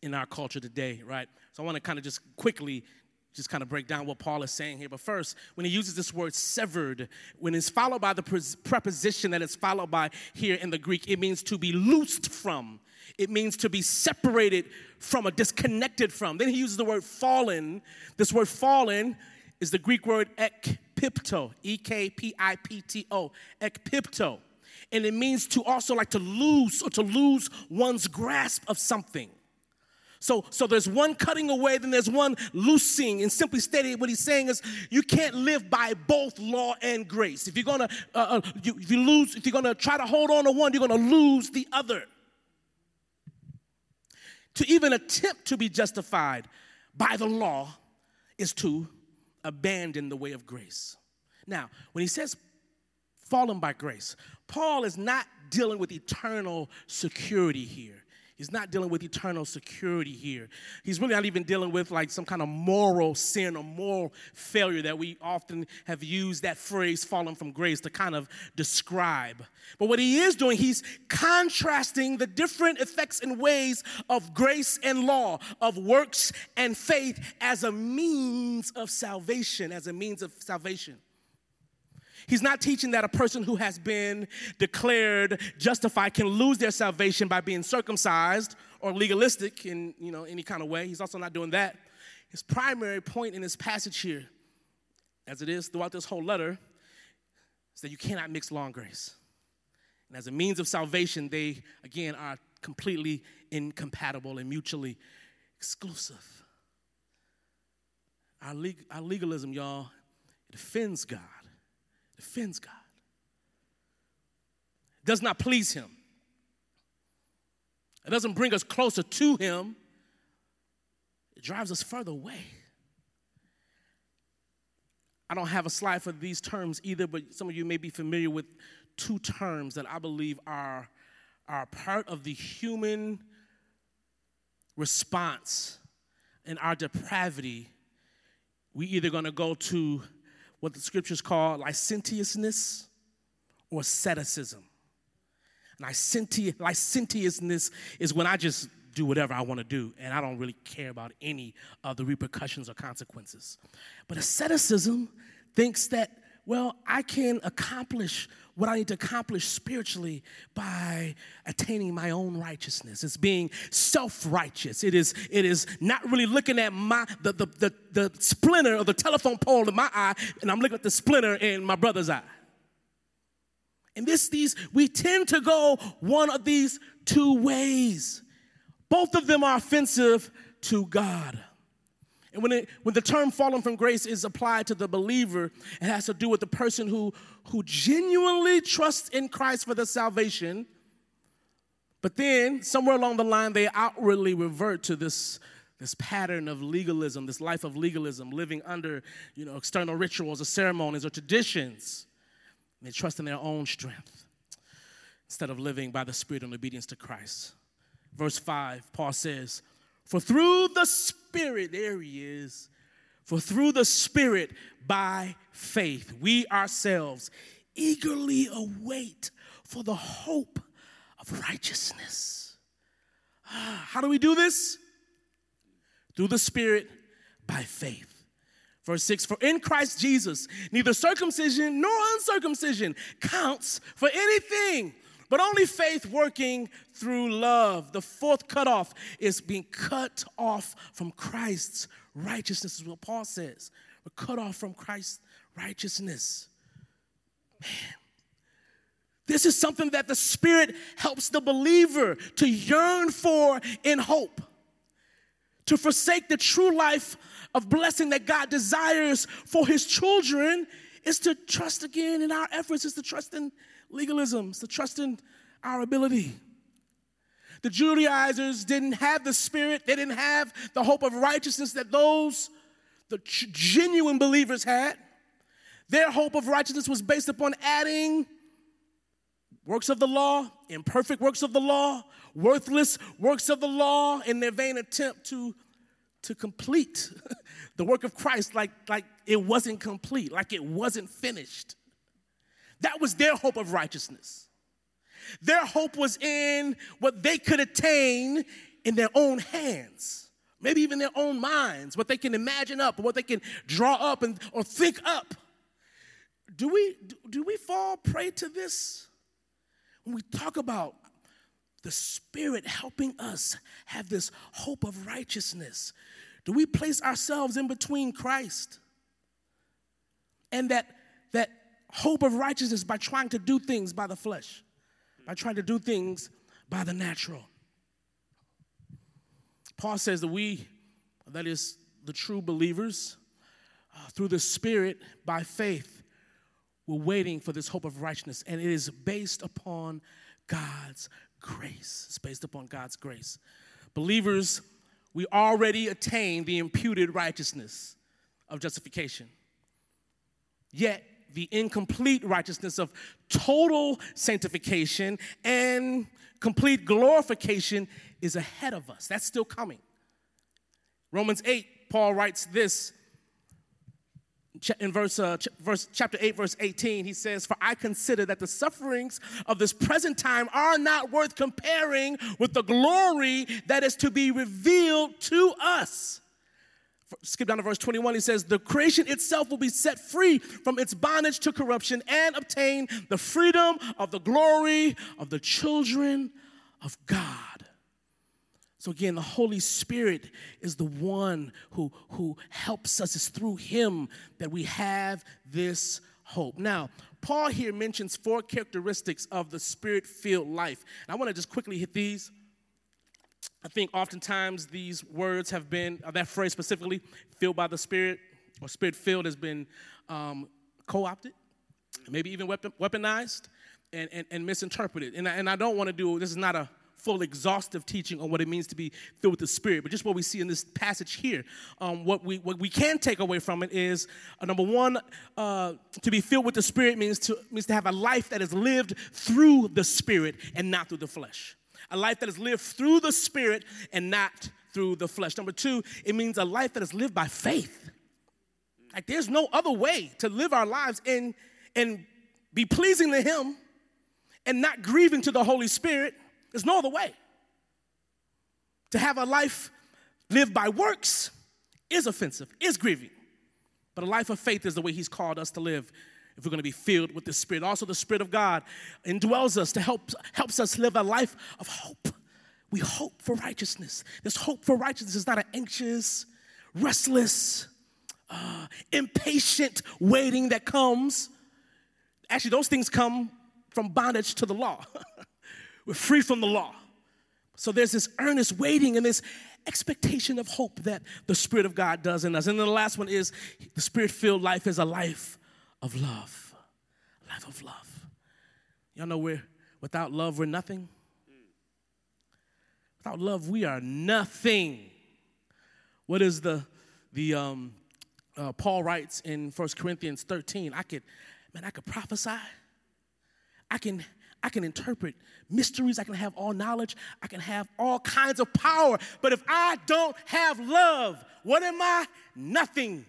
in our culture today, right? So I want to kind of just quickly just kind of break down what Paul is saying here. But first, when he uses this word severed, when it's followed by the preposition that it's followed by here in the Greek, it means to be loosed from. It means to be separated from or disconnected from. Then he uses the word fallen. This word fallen is the Greek word ekpipto, E K P I P T O, ekpipto. And it means to also like to lose or to lose one's grasp of something. So, so there's one cutting away, then there's one loosing. And simply stated, what he's saying is you can't live by both law and grace. If you're gonna, uh, uh, you, if you lose, if you're gonna try to hold on to one, you're gonna lose the other to even attempt to be justified by the law is to abandon the way of grace. Now, when he says fallen by grace, Paul is not dealing with eternal security here. He's not dealing with eternal security here. He's really not even dealing with like some kind of moral sin or moral failure that we often have used that phrase fallen from grace to kind of describe. But what he is doing, he's contrasting the different effects and ways of grace and law, of works and faith as a means of salvation, as a means of salvation. He's not teaching that a person who has been declared justified can lose their salvation by being circumcised or legalistic in you know any kind of way. He's also not doing that. His primary point in this passage here, as it is throughout this whole letter, is that you cannot mix law and grace. And as a means of salvation, they again are completely incompatible and mutually exclusive. Our, leg- our legalism, y'all, it offends God offends God, does not please Him. It doesn't bring us closer to Him, it drives us further away. I don't have a slide for these terms either, but some of you may be familiar with two terms that I believe are, are part of the human response in our depravity. We either gonna go to what the scriptures call licentiousness or asceticism. licentiousness is when I just do whatever I want to do and I don't really care about any of the repercussions or consequences. But asceticism thinks that, well, I can accomplish what I need to accomplish spiritually by attaining my own righteousness. It's being self-righteous. It is, it is not really looking at my the, the, the, the splinter of the telephone pole in my eye, and I'm looking at the splinter in my brother's eye. And this, these, we tend to go one of these two ways. Both of them are offensive to God. And when, it, when the term fallen from grace is applied to the believer, it has to do with the person who, who genuinely trusts in Christ for their salvation, but then somewhere along the line they outwardly revert to this, this pattern of legalism, this life of legalism, living under you know, external rituals or ceremonies or traditions. They trust in their own strength instead of living by the Spirit and obedience to Christ. Verse 5, Paul says, For through the Spirit, there he is, for through the Spirit, by faith, we ourselves eagerly await for the hope of righteousness. Ah, how do we do this? Through the Spirit, by faith. Verse 6 For in Christ Jesus, neither circumcision nor uncircumcision counts for anything but only faith working through love. The fourth cutoff is being cut off from Christ's righteousness, is what Paul says. We're cut off from Christ's righteousness. Man. This is something that the Spirit helps the believer to yearn for in hope, to forsake the true life of blessing that God desires for His children is to trust again in our efforts, is to trust in legalisms, to trust in our ability. The Judaizers didn't have the spirit, they didn't have the hope of righteousness that those, the genuine believers, had. Their hope of righteousness was based upon adding works of the law, imperfect works of the law, worthless works of the law in their vain attempt to, to complete the work of Christ like, like it wasn't complete, like it wasn't finished. That was their hope of righteousness. Their hope was in what they could attain in their own hands, maybe even their own minds, what they can imagine up, what they can draw up and, or think up. Do we, do we fall prey to this? When we talk about the Spirit helping us have this hope of righteousness, do we place ourselves in between Christ and that, that hope of righteousness by trying to do things by the flesh, by trying to do things by the natural. Paul says that we, that is the true believers, uh, through the Spirit, by faith, we're waiting for this hope of righteousness, and it is based upon God's grace. It's based upon God's grace. Believers, we already attained the imputed righteousness of justification. Yet, the incomplete righteousness of total sanctification and complete glorification is ahead of us. That's still coming. Romans 8, Paul writes this in verse, uh, verse chapter 8 verse 18 he says for i consider that the sufferings of this present time are not worth comparing with the glory that is to be revealed to us skip down to verse 21 he says the creation itself will be set free from its bondage to corruption and obtain the freedom of the glory of the children of god so again, the Holy Spirit is the one who, who helps us. It's through him that we have this hope. Now, Paul here mentions four characteristics of the spirit filled life. And I want to just quickly hit these. I think oftentimes these words have been, uh, that phrase specifically, filled by the Spirit or Spirit filled, has been um, co opted, maybe even weaponized and, and, and misinterpreted. And I, and I don't want to do, this is not a full exhaustive teaching on what it means to be filled with the spirit but just what we see in this passage here um, what we what we can take away from it is uh, number one uh, to be filled with the spirit means to means to have a life that is lived through the spirit and not through the flesh a life that is lived through the spirit and not through the flesh number two it means a life that is lived by faith like there's no other way to live our lives and and be pleasing to him and not grieving to the holy spirit there's no other way. To have a life lived by works is offensive, is grieving. But a life of faith is the way He's called us to live if we're going to be filled with the Spirit. Also, the Spirit of God indwells us to help helps us live a life of hope. We hope for righteousness. This hope for righteousness is not an anxious, restless, uh, impatient waiting that comes. Actually, those things come from bondage to the law. We're free from the law. So there's this earnest waiting and this expectation of hope that the Spirit of God does in us. And then the last one is the Spirit filled life is a life of love. Life of love. Y'all know we're without love, we're nothing. Without love, we are nothing. What is the the um, uh, Paul writes in First Corinthians 13? I could, man, I could prophesy. I can I can interpret mysteries. I can have all knowledge. I can have all kinds of power. But if I don't have love, what am I? Nothing.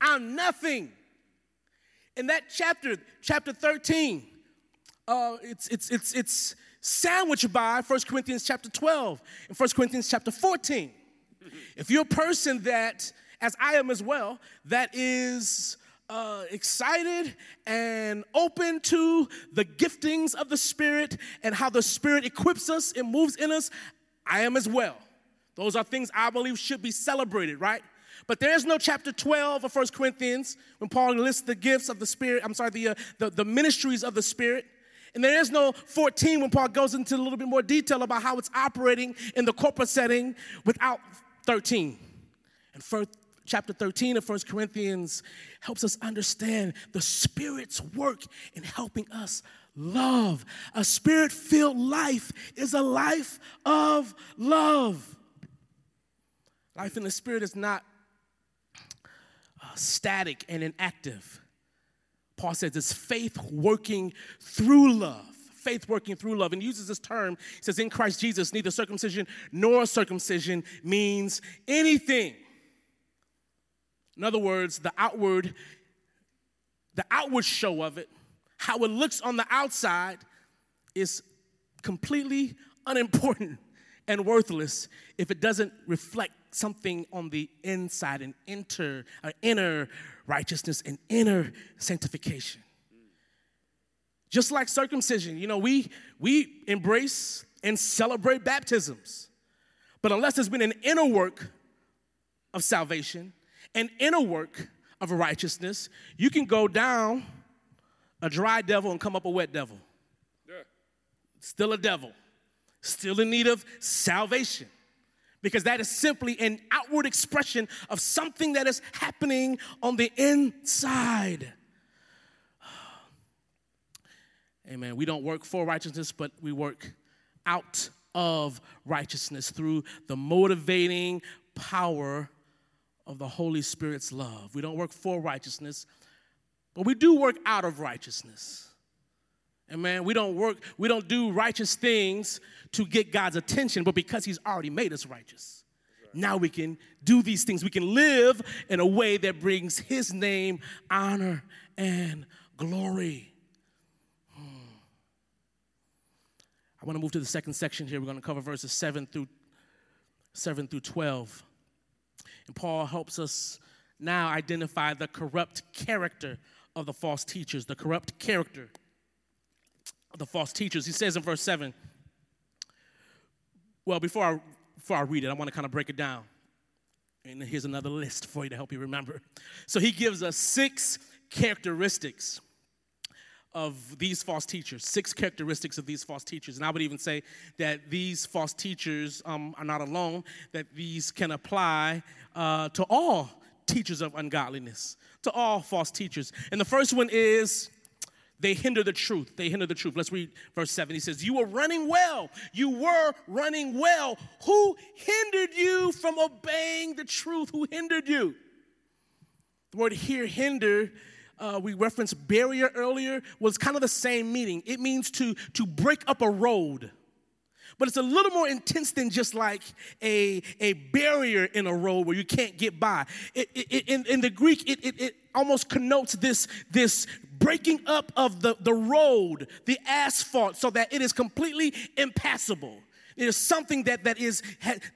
I'm nothing. In that chapter, chapter 13, uh, it's, it's, it's, it's sandwiched by 1 Corinthians chapter 12 and 1 Corinthians chapter 14. If you're a person that, as I am as well, that is uh, excited and open to the giftings of the Spirit and how the Spirit equips us and moves in us, I am as well. Those are things I believe should be celebrated, right? But there's no chapter 12 of First Corinthians when Paul lists the gifts of the Spirit, I'm sorry, the, uh, the, the ministries of the Spirit. And there is no 14 when Paul goes into a little bit more detail about how it's operating in the corporate setting without 13. And first, chapter 13 of 1 Corinthians helps us understand the Spirit's work in helping us love. A spirit filled life is a life of love. Life in the Spirit is not uh, static and inactive. Paul says it's faith working through love. Faith working through love. And uses this term. He says, In Christ Jesus, neither circumcision nor circumcision means anything in other words, the outward, the outward show of it, how it looks on the outside, is completely unimportant and worthless if it doesn't reflect something on the inside and inner, uh, inner righteousness and inner sanctification. Just like circumcision, you know, we we embrace and celebrate baptisms. But unless there's been an inner work of salvation, an inner work of righteousness, you can go down a dry devil and come up a wet devil. Yeah. Still a devil, still in need of salvation. Because that is simply an outward expression of something that is happening on the inside. Amen. We don't work for righteousness, but we work out of righteousness through the motivating power of the Holy Spirit's love. We don't work for righteousness, But we do work out of righteousness. And man, we don't work, we don't do righteous things to get God's attention, but because He's already made us righteous. Now we can do these things. We can live in a way that brings His name honor and glory. Hmm. I want to move to the second section here. We're going to cover verses 7 through 7 through 12. And Paul helps us now identify the corrupt character of the false teachers, the corrupt character the false teachers. He says in verse 7, well, before I, before I read it, I want to kind of break it down. And here's another list for you to help you remember. So he gives us six characteristics of these false teachers, six characteristics of these false teachers. And I would even say that these false teachers um, are not alone, that these can apply uh, to all teachers of ungodliness, to all false teachers. And the first one is they hinder the truth. They hinder the truth. Let's read verse 7. He says, You were running well. You were running well. Who hindered you from obeying the truth? Who hindered you? The word here, hinder, uh, we referenced barrier earlier, was kind of the same meaning. It means to, to break up a road but it's a little more intense than just like a, a barrier in a road where you can't get by. It, it, in, in the Greek, it, it, it almost connotes this, this breaking up of the, the road, the asphalt, so that it is completely impassable. It is something that, that is,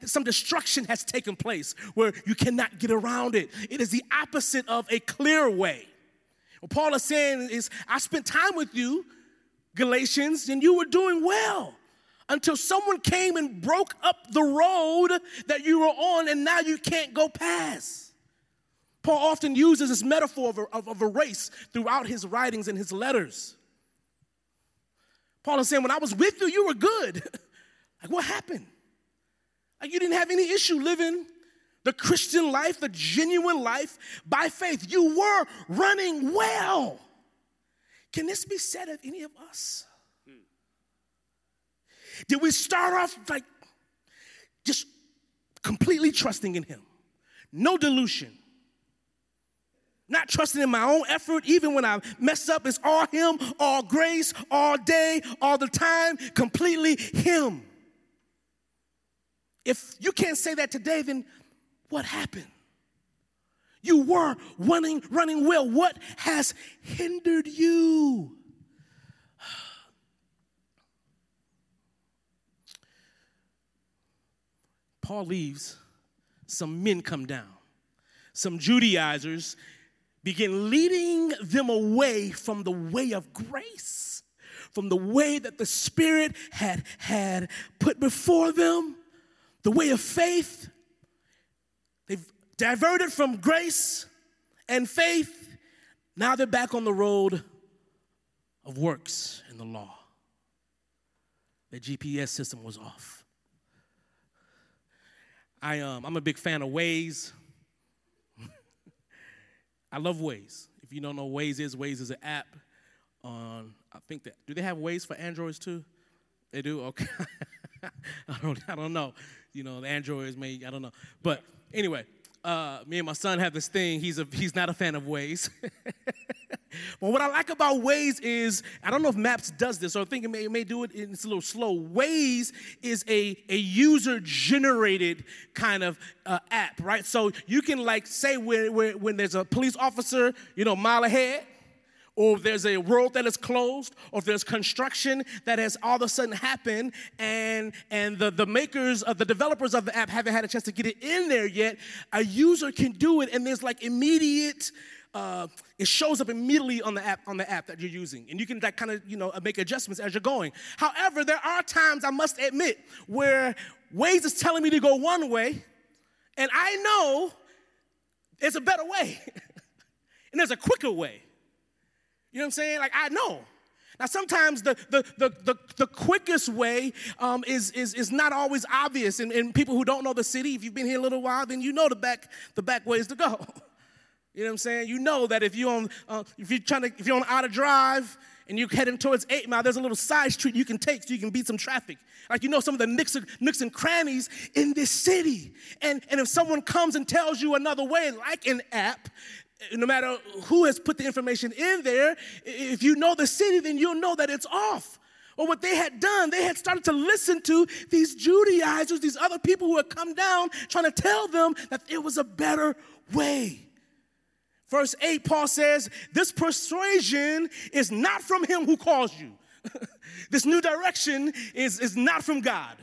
some destruction has taken place where you cannot get around it. It is the opposite of a clear way. What Paul is saying is, I spent time with you, Galatians, and you were doing well until someone came and broke up the road that you were on and now you can't go past. Paul often uses this metaphor of a, of, of a race throughout his writings and his letters. Paul is saying, when I was with you, you were good. like, what happened? Like, you didn't have any issue living the Christian life, the genuine life by faith. You were running well. Can this be said of any of us? Did we start off like just completely trusting in Him? No delusion. Not trusting in my own effort, even when I mess up, it's all Him, all grace, all day, all the time, completely Him. If you can't say that today, then what happened? You were running, running well. What has hindered you? Paul leaves, some men come down. Some Judaizers begin leading them away from the way of grace, from the way that the Spirit had, had put before them, the way of faith. They've diverted from grace and faith. Now they're back on the road of works and the law. The GPS system was off. I, um, I'm a big fan of Waze. I love Waze. If you don't know Waze is, Waze is an app on, I think that, do they have Waze for Androids too? They do? Okay. I, don't, I don't know. You know, the Androids may, I don't know. But anyway, uh, me and my son have this thing. He's, a, he's not a fan of Waze. but what I like about Waze is, I don't know if Maps does this, or I think it may, it may do it, it's a little slow. Waze is a, a user generated kind of uh, app, right? So you can like say when, when, when there's a police officer, you know, mile ahead, or if there's a road that is closed, or if there's construction that has all of a sudden happened, and and the, the makers of the developers of the app haven't had a chance to get it in there yet, a user can do it, and there's like immediate. Uh, it shows up immediately on the app on the app that you're using, and you can like kind of you know make adjustments as you're going. However, there are times I must admit where Waze is telling me to go one way, and I know there's a better way, and there's a quicker way. You know what I'm saying? Like, I know. Now, sometimes the, the, the, the, the quickest way um, is, is, is not always obvious. And, and people who don't know the city, if you've been here a little while, then you know the back, the back ways to go. You know what I'm saying? You know that if you're on, uh, if you're trying to, if you're on Outer Drive and you're heading towards Eight Mile, there's a little side street you can take so you can beat some traffic. Like you know some of the nicks, nicks and crannies in this city. And, and if someone comes and tells you another way, like an app, no matter who has put the information in there, if you know the city, then you'll know that it's off. Or what they had done, they had started to listen to these Judaizers, these other people who had come down, trying to tell them that it was a better way. Verse 8, Paul says, This persuasion is not from him who calls you. this new direction is, is not from God.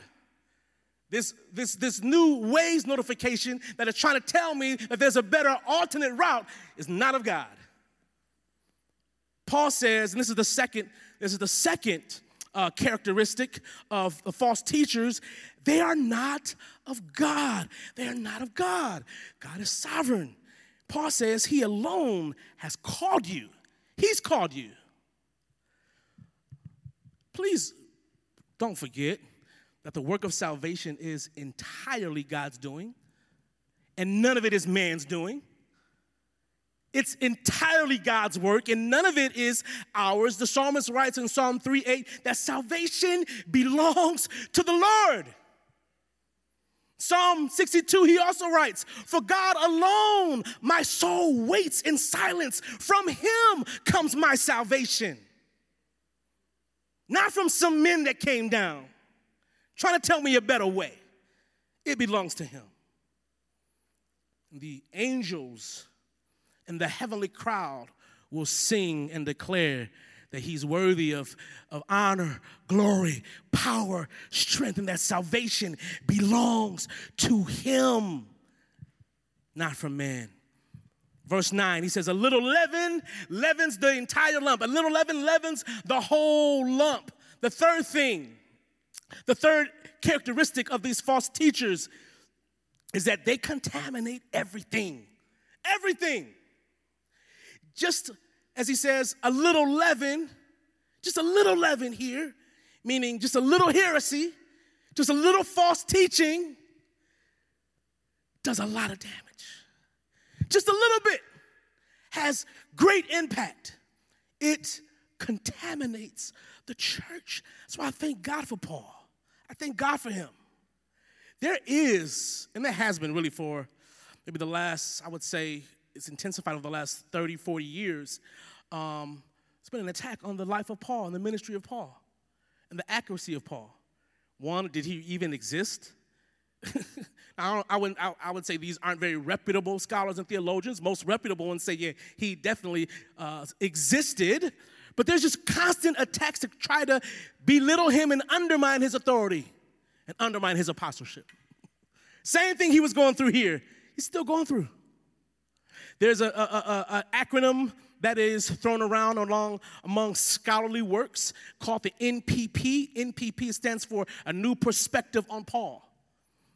This, this, this new Waze notification that is trying to tell me that there's a better alternate route is not of God. Paul says, and this is the second, this is the second uh, characteristic of the false teachers, they are not of God. They are not of God. God is sovereign. Paul says he alone has called you. He's called you. Please don't forget that the work of salvation is entirely God's doing, and none of it is man's doing. It's entirely God's work, and none of it is ours. The psalmist writes in Psalm 3 8 that salvation belongs to the Lord. Psalm 62, he also writes, For God alone my soul waits in silence. From him comes my salvation. Not from some men that came down trying to tell me a better way. It belongs to him. The angels and the heavenly crowd will sing and declare that he's worthy of, of honor, glory, power, strength, and that salvation belongs to him, not from man. Verse 9, he says, A little leaven leavens the entire lump. A little leaven leavens the whole lump. The third thing, the third characteristic of these false teachers is that they contaminate everything. Everything. Just as he says, a little leaven, just a little leaven here, meaning just a little heresy, just a little false teaching, does a lot of damage. Just a little bit has great impact. It contaminates the church. That's why I thank God for Paul. I thank God for him. There is, and there has been really for maybe the last, I would say, it's intensified over the last 30, 40 years. Um, it's been an attack on the life of Paul and the ministry of Paul and the accuracy of Paul. One, did he even exist? I, I, would, I, I, would say these aren't very reputable scholars and theologians. Most reputable ones say, yeah, he definitely uh, existed. But there's just constant attacks to try to belittle him and undermine his authority and undermine his apostleship. Same thing he was going through here. He's still going through. There's a, a, a, a acronym that is thrown around along among scholarly works called the NPP. NPP stands for a new perspective on Paul.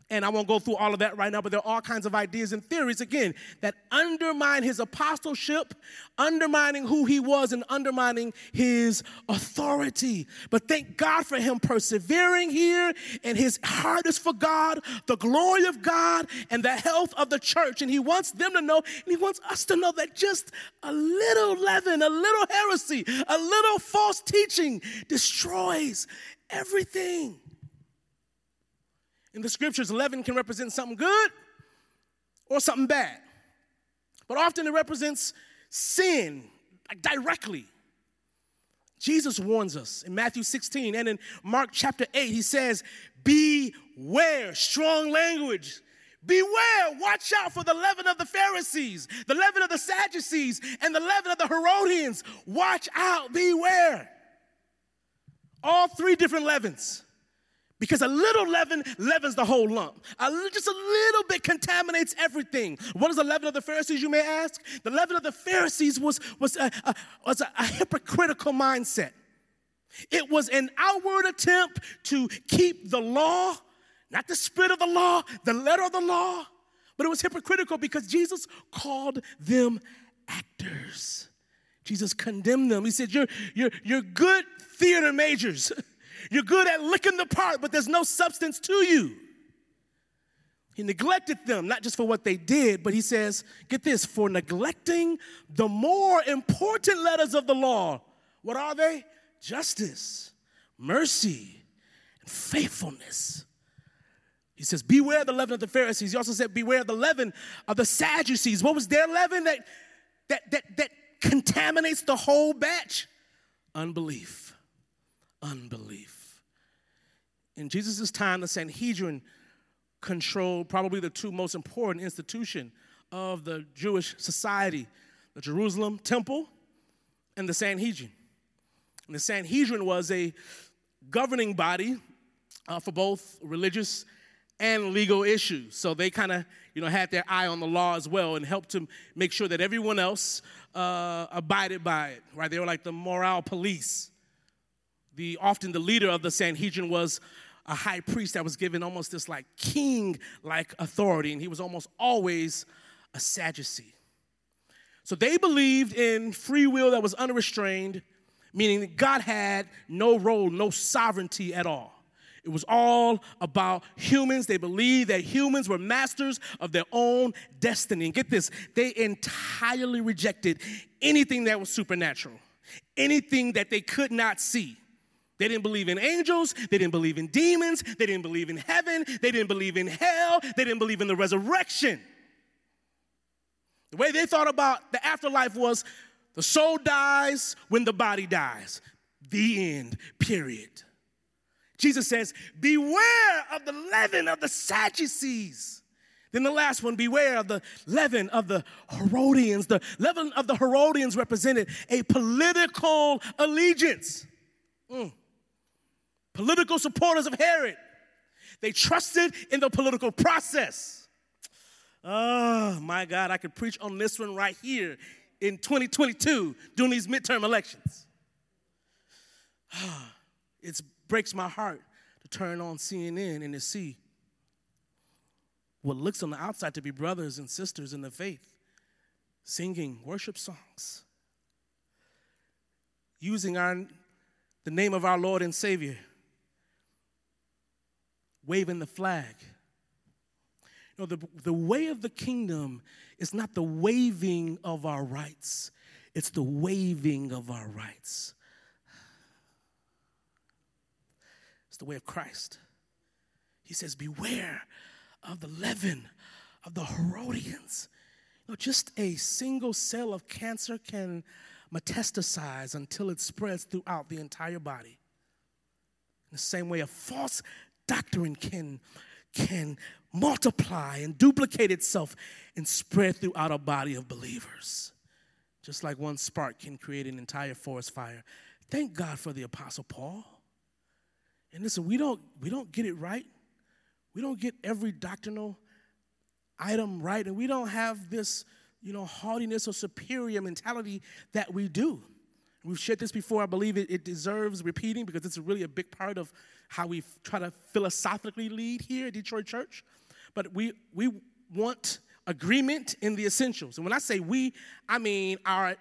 And I won't go through all of that right now, but there are all kinds of ideas and theories, again, that undermine his apostleship, undermining who he was, and undermining his authority. But thank God for him persevering here, and his heart is for God, the glory of God, and the health of the church. And he wants them to know, and he wants us to know that just a little leaven, a little heresy, a little false teaching destroys everything. In the scriptures, leaven can represent something good or something bad. But often it represents sin, like directly. Jesus warns us in Matthew 16 and in Mark chapter 8, he says, Beware, strong language. Beware, watch out for the leaven of the Pharisees, the leaven of the Sadducees, and the leaven of the Herodians. Watch out, beware. All three different leavens. Because a little leaven leavens the whole lump. A, just a little bit contaminates everything. What is the leaven of the Pharisees, you may ask? The leaven of the Pharisees was, was, a, a was a, a hypocritical mindset. It was an outward attempt to keep the law, not the spirit of the law, the letter of the law, but it was hypocritical because Jesus called them actors. Jesus condemned them. He said, You're, you're, you're good theater majors. You're good at licking the part, but there's no substance to you. He neglected them, not just for what they did, but he says, get this, for neglecting the more important letters of the law. What are they? Justice, mercy, and faithfulness. He says, Beware the leaven of the Pharisees. He also said, Beware the leaven of the Sadducees. What was their leaven? That that, that, that contaminates the whole batch? Unbelief. Unbelief. In Jesus' time, the Sanhedrin controlled probably the two most important institution of the Jewish society, the Jerusalem temple and the Sanhedrin. And the Sanhedrin was a governing body uh, for both religious and legal issues. So they kind of, you know, had their eye on the law as well and helped to make sure that everyone else uh, abided by it. Right? They were like the morale police. The often the leader of the Sanhedrin was a high priest that was given almost this like king-like authority, and he was almost always a Sadducee. So they believed in free will that was unrestrained, meaning that God had no role, no sovereignty at all. It was all about humans. They believed that humans were masters of their own destiny. And get this, they entirely rejected anything that was supernatural, anything that they could not see. They didn't believe in angels. They didn't believe in demons. They didn't believe in heaven. They didn't believe in hell. They didn't believe in the resurrection. The way they thought about the afterlife was the soul dies when the body dies. The end, period. Jesus says, Beware of the leaven of the Sadducees. Then the last one, beware of the leaven of the Herodians. The leaven of the Herodians represented a political allegiance. Mm. Political supporters of Herod. They trusted in the political process. Oh my God, I could preach on this one right here in 2022 during these midterm elections. Ah, it breaks my heart to turn on CNN and to see what looks on the outside to be brothers and sisters in the faith singing worship songs, using our, the name of our Lord and Savior, waving the flag. Know, the, the way of the kingdom is not the waving of our rights, it's the waving of our rights. It's the way of Christ. He says, Beware of the leaven of the Herodians. Know, just a single cell of cancer can metastasize until it spreads throughout the entire body. In the same way, a false doctrine can, can multiply and duplicate itself and spread throughout a body of believers. Just like one spark can create an entire forest fire. Thank God for the Apostle Paul. And listen, we don't, we don't get it right. We don't get every doctrinal item right, and we don't have this, you know, haughtiness or superior mentality that we do. We've shared this before. I believe it, it deserves repeating because it's really a big part of how we try to philosophically lead here at Detroit Church. But we, we want agreement in the essentials. And when I say we, I mean our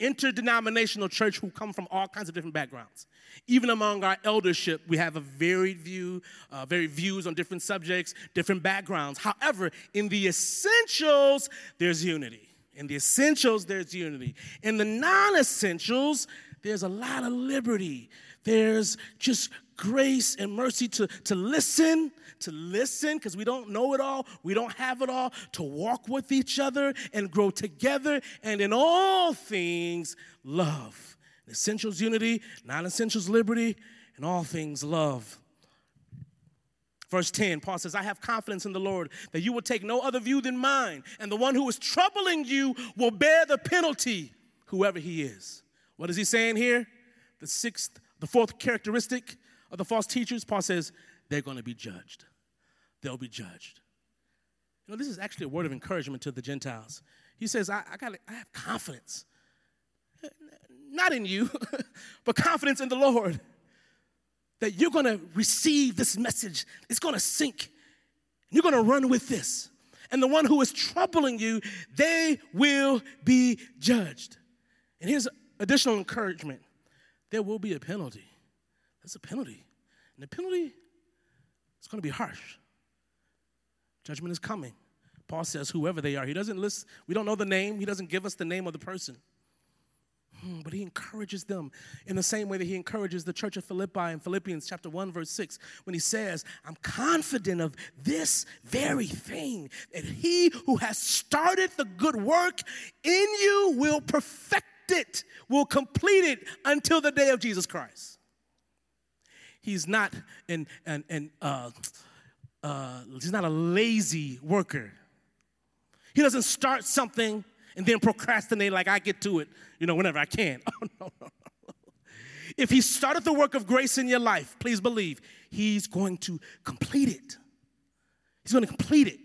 interdenominational church who come from all kinds of different backgrounds. Even among our eldership, we have a varied view, uh, varied views on different subjects, different backgrounds. However, in the essentials, there's unity. In the essentials, there's unity. In the non essentials, there's a lot of liberty. There's just grace and mercy to, to listen, to listen, because we don't know it all, we don't have it all, to walk with each other and grow together, and in all things, love. Essentials, unity, non essentials, liberty, and all things, love. Verse 10, Paul says, I have confidence in the Lord that you will take no other view than mine, and the one who is troubling you will bear the penalty, whoever he is. What is he saying here? The sixth, the fourth characteristic of the false teachers, Paul says, they're going to be judged. They'll be judged. You know, this is actually a word of encouragement to the Gentiles. He says, I, I, got, I have confidence. Not in you, but confidence in the Lord that you're going to receive this message. It's going to sink. You're going to run with this. And the one who is troubling you, they will be judged. And here's additional encouragement there will be a penalty. There's a penalty. And the penalty is going to be harsh. Judgment is coming. Paul says, whoever they are. He doesn't list, we don't know the name, he doesn't give us the name of the person. Hmm, But he encourages them in the same way that he encourages the church of Philippi in Philippians chapter 1, verse 6, when he says, I'm confident of this very thing, that he who has started the good work in you will perfect it, will complete it until the day of Jesus Christ. He's not an, an, an uh, uh, he's not a lazy worker. He doesn't start something and then procrastinate like I get to it, you know, whenever I can. Oh, no, no, no. If he started the work of grace in your life, please believe he's going to complete it. He's going to complete it.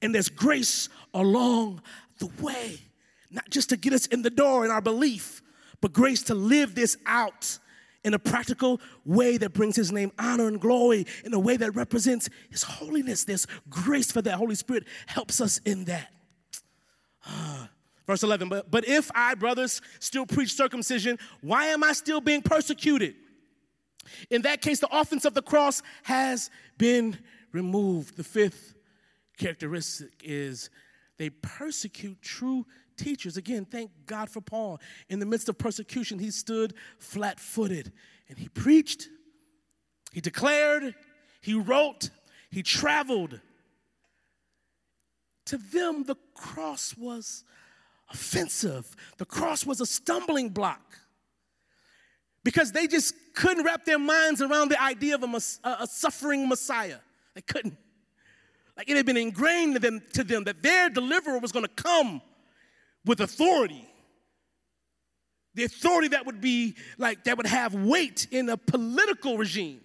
And there's grace along the way, not just to get us in the door in our belief, but grace to live this out in a practical way that brings his name honor and glory, in a way that represents his holiness. There's grace for that. Holy Spirit helps us in that. Verse 11, but, but if I, brothers, still preach circumcision, why am I still being persecuted? In that case, the offense of the cross has been removed. The fifth characteristic is they persecute true teachers. Again, thank God for Paul. In the midst of persecution, he stood flat footed and he preached, he declared, he wrote, he traveled. To them, the cross was offensive, the cross was a stumbling block because they just couldn't wrap their minds around the idea of a, a- suffering Messiah. They couldn't. Like it had been ingrained to them, to them that their deliverer was going to come with authority. The authority that would be like, that would have weight in a political regime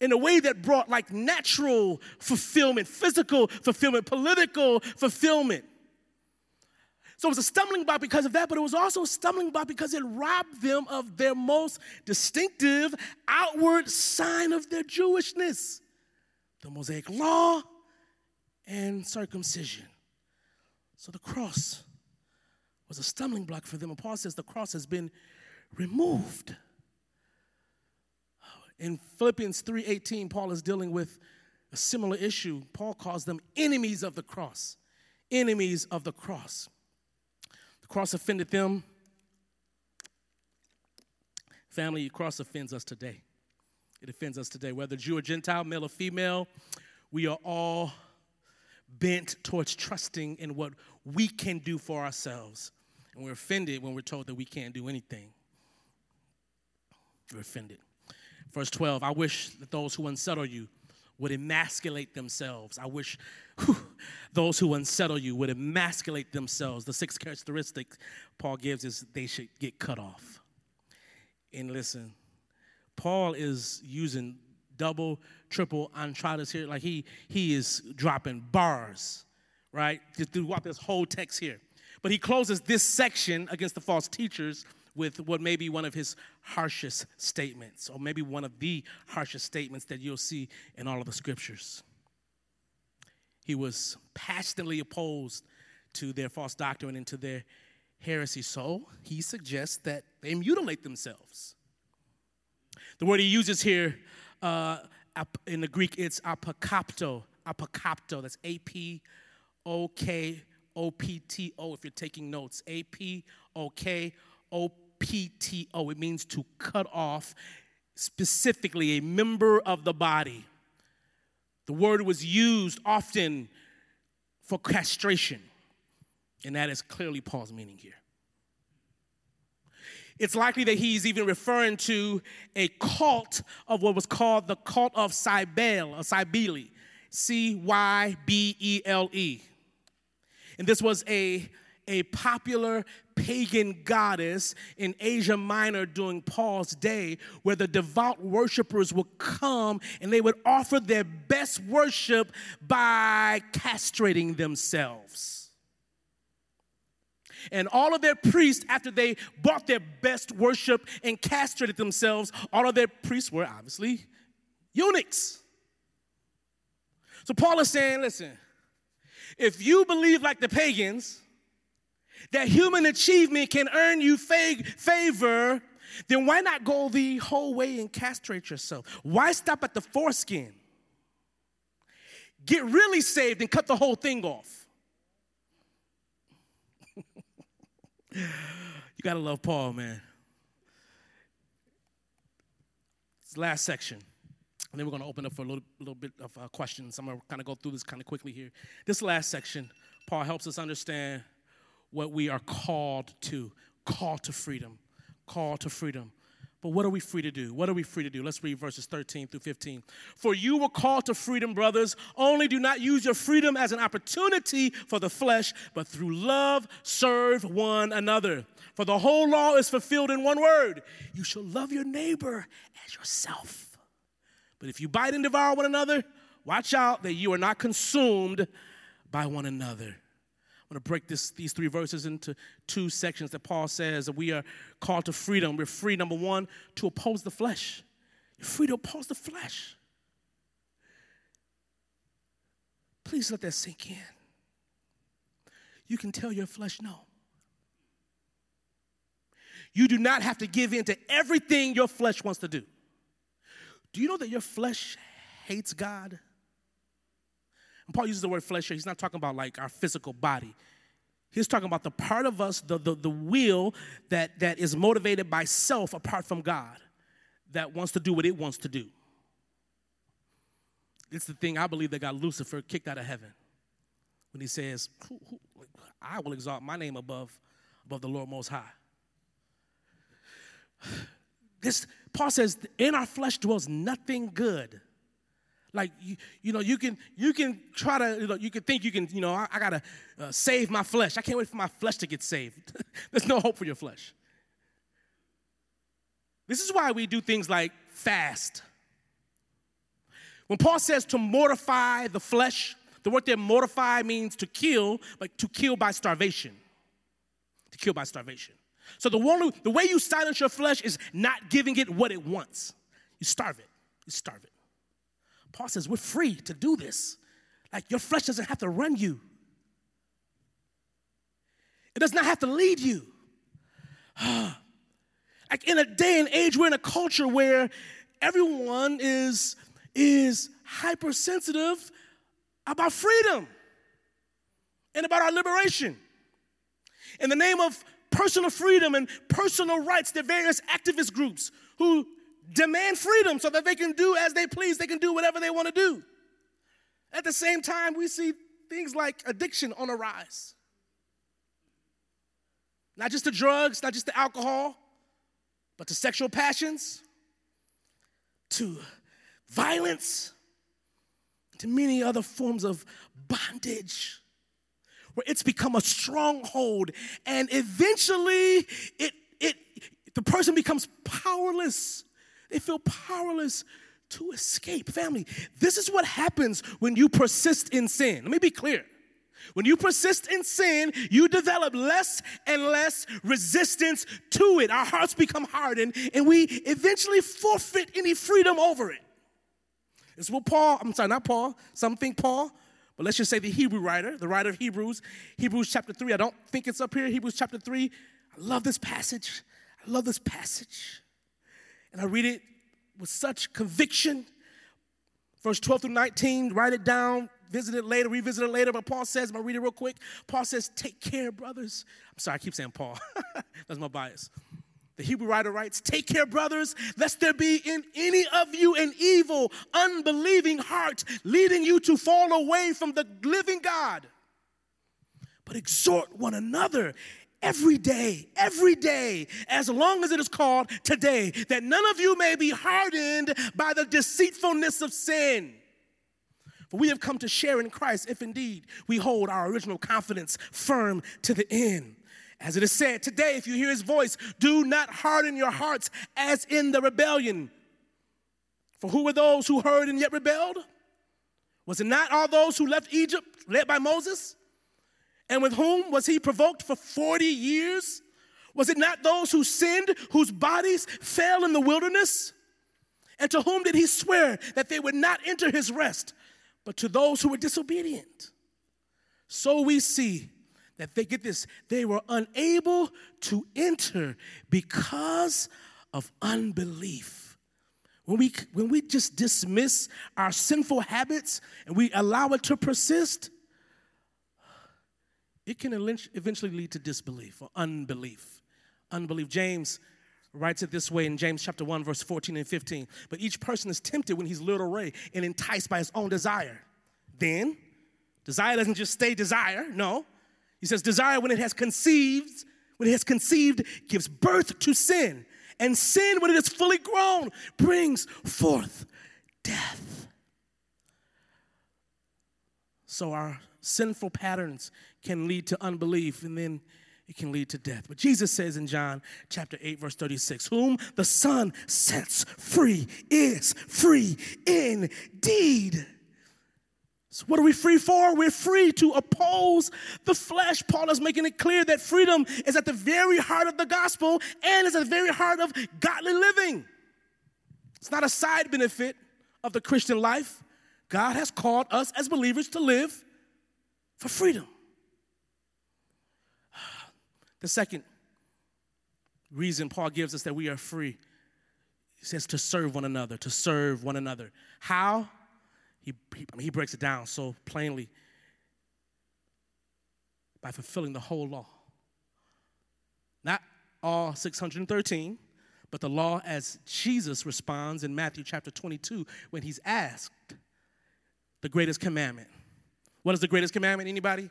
in a way that brought like natural fulfillment, physical fulfillment, political fulfillment. So it was a stumbling block because of that, but it was also a stumbling block because it robbed them of their most distinctive outward sign of their Jewishness the Mosaic law and circumcision. So the cross was a stumbling block for them. And Paul says the cross has been removed. In Philippians 3:18, Paul is dealing with a similar issue. Paul calls them enemies of the cross. Enemies of the cross. The cross offended them. Family, the cross offends us today. It offends us today. Whether Jew or Gentile, male or female, we are all bent towards trusting in what we can do for ourselves. And we're offended when we're told that we can't do anything. We're offended. Verse 12 I wish that those who unsettle you would emasculate themselves. I wish whew, those who unsettle you would emasculate themselves. The six characteristics Paul gives is they should get cut off. And listen, Paul is using double, triple entendres here. Like he he is dropping bars, right? Just throughout this whole text here. But he closes this section against the false teachers with what may be one of his harshest statements, or maybe one of the harshest statements that you'll see in all of the scriptures. He was passionately opposed to their false doctrine and to their heresy. So he suggests that they mutilate themselves. The word he uses here uh, in the Greek, it's apokopto, apokopto, That's A P O K O P T O if you're taking notes. A P O K O P T O. It means to cut off, specifically, a member of the body. The word was used often for castration, and that is clearly Paul's meaning here. It's likely that he's even referring to a cult of what was called the cult of Cybele, or Cybele, C Y B E L E. And this was a, a popular pagan goddess in Asia Minor during Paul's day, where the devout worshipers would come and they would offer their best worship by castrating themselves. And all of their priests, after they bought their best worship and castrated themselves, all of their priests were obviously eunuchs. So Paul is saying, listen, if you believe like the pagans, that human achievement can earn you favor, then why not go the whole way and castrate yourself? Why stop at the foreskin? Get really saved and cut the whole thing off. you gotta love Paul, man. The last section. And then we're going to open up for a little, little bit of uh, questions. I'm going to kind of go through this kind of quickly here. This last section, Paul helps us understand what we are called to called to freedom. Called to freedom. But what are we free to do? What are we free to do? Let's read verses 13 through 15. For you were called to freedom, brothers. Only do not use your freedom as an opportunity for the flesh, but through love serve one another. For the whole law is fulfilled in one word you shall love your neighbor as yourself. But if you bite and devour one another, watch out that you are not consumed by one another. I'm going to break this, these three verses into two sections that Paul says that we are called to freedom. We're free, number one, to oppose the flesh. You're free to oppose the flesh. Please let that sink in. You can tell your flesh no. You do not have to give in to everything your flesh wants to do. Do you know that your flesh hates God? And Paul uses the word flesh here. He's not talking about like our physical body. He's talking about the part of us, the, the, the will that, that is motivated by self apart from God, that wants to do what it wants to do. It's the thing I believe that got Lucifer kicked out of heaven when he says, who, who, I will exalt my name above, above the Lord Most High. This, Paul says, in our flesh dwells nothing good. Like you, you know, you can you can try to you, know, you can think you can you know I, I gotta uh, save my flesh. I can't wait for my flesh to get saved. There's no hope for your flesh. This is why we do things like fast. When Paul says to mortify the flesh, the word there mortify means to kill, but to kill by starvation. To kill by starvation. So the, one, the way you silence your flesh is not giving it what it wants. You starve it. You starve it. Paul says we're free to do this. Like your flesh doesn't have to run you. It does not have to lead you. like in a day and age, we're in a culture where everyone is, is hypersensitive about freedom and about our liberation. In the name of personal freedom and personal rights, there are various activist groups who demand freedom so that they can do as they please, they can do whatever they want to do. At the same time, we see things like addiction on a rise. Not just to drugs, not just to alcohol, but to sexual passions, to violence, to many other forms of bondage, where it's become a stronghold, and eventually it, it, the person becomes powerless they feel powerless to escape. Family, this is what happens when you persist in sin. Let me be clear. When you persist in sin, you develop less and less resistance to it. Our hearts become hardened, and we eventually forfeit any freedom over it. It's what Paul, I'm sorry, not Paul, some think Paul, but let's just say the Hebrew writer, the writer of Hebrews, Hebrews chapter 3. I don't think it's up here, Hebrews chapter 3. I love this passage. I love this passage. And I read it with such conviction. Verse 12 through 19, write it down, visit it later, revisit it later. But Paul says, I'm gonna read it real quick. Paul says, Take care, brothers. I'm sorry, I keep saying Paul. That's my bias. The Hebrew writer writes, Take care, brothers, lest there be in any of you an evil, unbelieving heart, leading you to fall away from the living God. But exhort one another every day, every day, as long as it is called today, that none of you may be hardened by the deceitfulness of sin. For we have come to share in Christ if indeed we hold our original confidence firm to the end. As it is said, today, if you hear his voice, do not harden your hearts as in the rebellion. For who were those who heard and yet rebelled? Was it not all those who left Egypt, led by Moses? And with whom was he provoked for 40 years? Was it not those who sinned, whose bodies fell in the wilderness? And to whom did he swear that they would not enter his rest, but to those who were disobedient? So we see that they get this, they were unable to enter because of unbelief. When we, when we just dismiss our sinful habits and we allow it to persist, it can eventually lead to disbelief or unbelief. unbelief. James writes it this way in James chapter 1, verse 14 and 15. But each person is tempted when he's lured away and enticed by his own desire. Then, desire doesn't just stay desire, no. He says, desire when it has conceived, when it has conceived, gives birth to sin. And sin, when it is fully grown, brings forth death. So our sinful patterns can lead to unbelief and then it can lead to death. But Jesus says in John chapter 8, verse 36, Whom the Son sets free is free indeed. So, what are we free for? We're free to oppose the flesh. Paul is making it clear that freedom is at the very heart of the gospel and is at the very heart of godly living. It's not a side benefit of the Christian life. God has called us as believers to live for freedom. The second reason Paul gives us that we are free, he says to serve one another, to serve one another. How? He, he, I mean, he breaks it down so plainly by fulfilling the whole law. Not all 613, but the law as Jesus responds in Matthew chapter 22 when he's asked the greatest commandment. What is the greatest commandment? Anybody?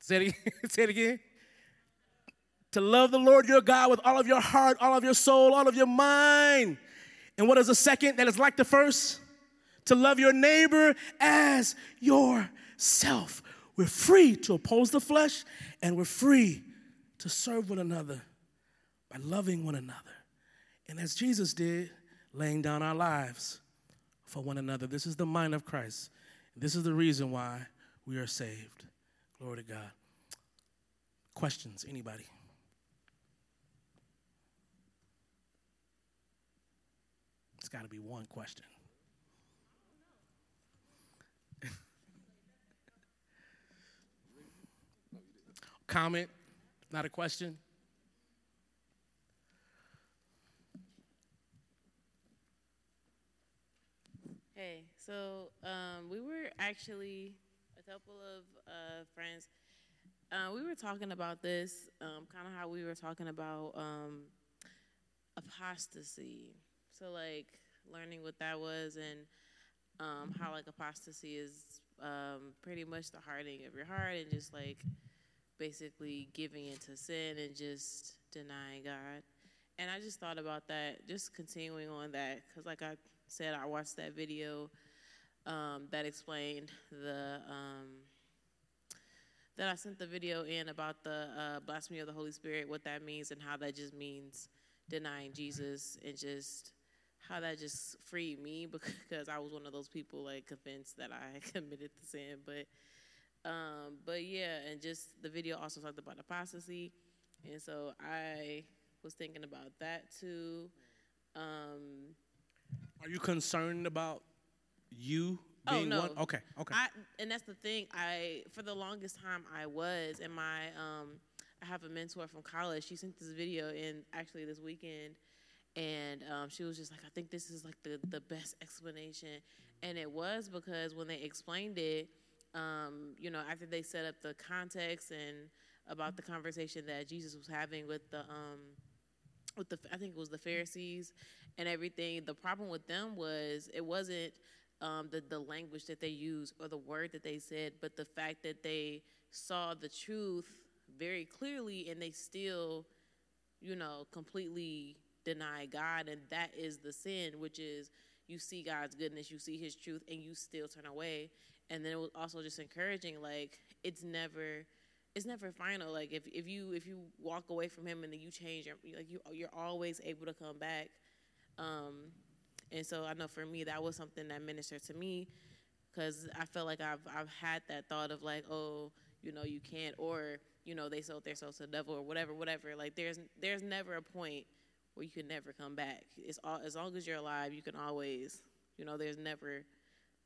Say it again. Say it again. To love the Lord your God with all of your heart, all of your soul, all of your mind. And what is the second that is like the first? To love your neighbor as yourself. We're free to oppose the flesh and we're free to serve one another by loving one another. And as Jesus did, laying down our lives for one another. This is the mind of Christ. This is the reason why we are saved. Glory to God. Questions, anybody? It's got to be one question. Comment, not a question. Hey, so um, we were actually a couple of uh, friends. Uh, we were talking about this, um, kind of how we were talking about um, apostasy. So, like, learning what that was and um, how, like, apostasy is um, pretty much the hardening of your heart and just, like, basically giving into sin and just denying God. And I just thought about that, just continuing on that, because, like I said, I watched that video um, that explained the um, that I sent the video in about the uh, blasphemy of the Holy Spirit, what that means, and how that just means denying Jesus, and just how that just freed me because I was one of those people like convinced that I committed the sin, but. Um, but yeah, and just the video also talked about apostasy, and so I was thinking about that too. Um, Are you concerned about you being Oh, being no. one? Okay, okay. I and that's the thing. I for the longest time I was, and my um, I have a mentor from college. She sent this video in actually this weekend, and um, she was just like, I think this is like the the best explanation, and it was because when they explained it, um, you know, after they set up the context and about the conversation that Jesus was having with the um, with the I think it was the Pharisees and everything. The problem with them was it wasn't um, the the language that they used or the word that they said, but the fact that they saw the truth very clearly and they still, you know, completely deny God, and that is the sin, which is you see God's goodness, you see His truth, and you still turn away. And then it was also just encouraging, like it's never it's never final. Like if, if you if you walk away from him and then you change, like you you're always able to come back. Um, and so I know for me that was something that ministered to me because I felt like I've I've had that thought of like oh you know you can't or you know they sold their souls to the devil or whatever whatever. Like there's there's never a point where you can never come back. It's all as long as you're alive, you can always you know there's never.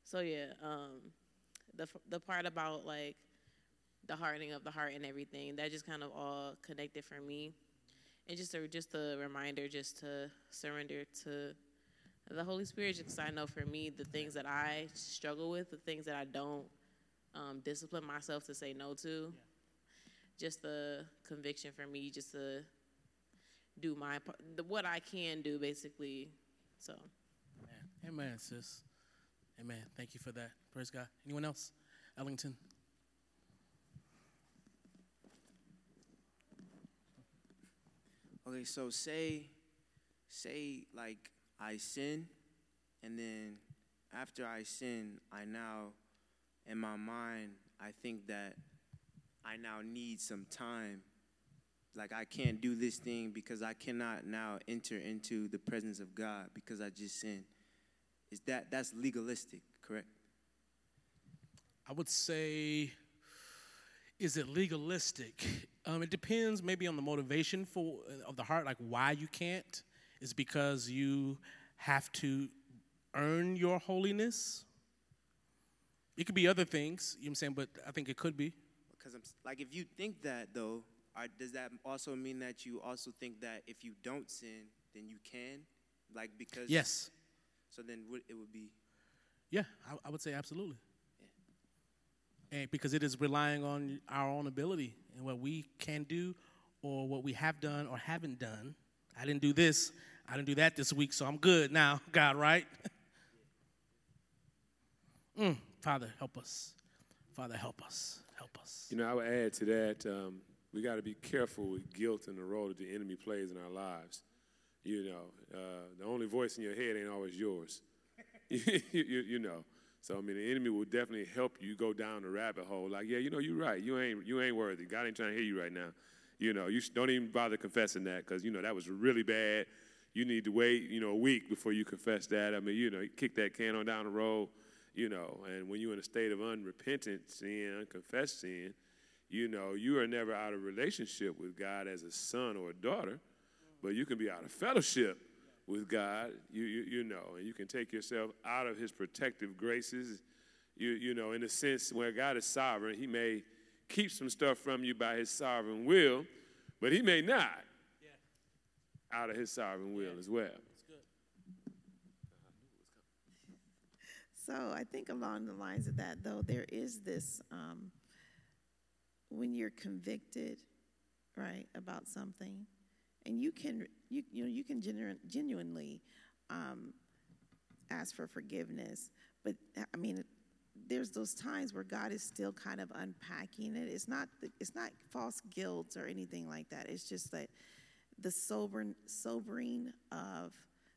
So yeah, um, the the part about like the hardening of the heart and everything that just kind of all connected for me and just a just a reminder just to surrender to the holy spirit just 'cause i know for me the things that i struggle with the things that i don't um, discipline myself to say no to just the conviction for me just to do my part, what I can do basically. So, Amen. Amen, sis. Amen. Thank you for that. Praise God. Anyone else? Ellington. Okay, so say, say like I sin, and then after I sin, I now, in my mind, I think that I now need some time. Like I can't do this thing because I cannot now enter into the presence of God because I just sinned. Is that that's legalistic, correct? I would say, is it legalistic? Um, it depends maybe on the motivation for of the heart, like why you can't. Is because you have to earn your holiness. It could be other things, you know what I'm saying, but I think it could be. Because I'm like, if you think that though, are, does that also mean that you also think that if you don't sin, then you can? Like because Yes. So then it would be Yeah, I, I would say absolutely. And because it is relying on our own ability and what we can do or what we have done or haven't done. I didn't do this, I didn't do that this week, so I'm good now, God, right? mm, Father, help us. Father, help us. Help us. You know, I would add to that, um, we got to be careful with guilt and the role that the enemy plays in our lives. You know, uh, the only voice in your head ain't always yours. you, you, you know. So I mean, the enemy will definitely help you go down the rabbit hole. Like, yeah, you know, you're right. You ain't you ain't worthy. God ain't trying to hear you right now. You know, you don't even bother confessing that because you know that was really bad. You need to wait, you know, a week before you confess that. I mean, you know, kick that can on down the road. You know, and when you're in a state of unrepentant sin, unconfessed sin, you know, you are never out of relationship with God as a son or a daughter, but you can be out of fellowship with God, you, you, you know, and you can take yourself out of his protective graces, you, you know, in a sense where God is sovereign, he may keep some stuff from you by his sovereign will, but he may not out of his sovereign will as well. So I think along the lines of that, though, there is this um, when you're convicted, right, about something, and you can you you know you can genu- genuinely um, ask for forgiveness, but I mean. There's those times where God is still kind of unpacking it. It's not it's not false guilt or anything like that. It's just that the sober, sobering of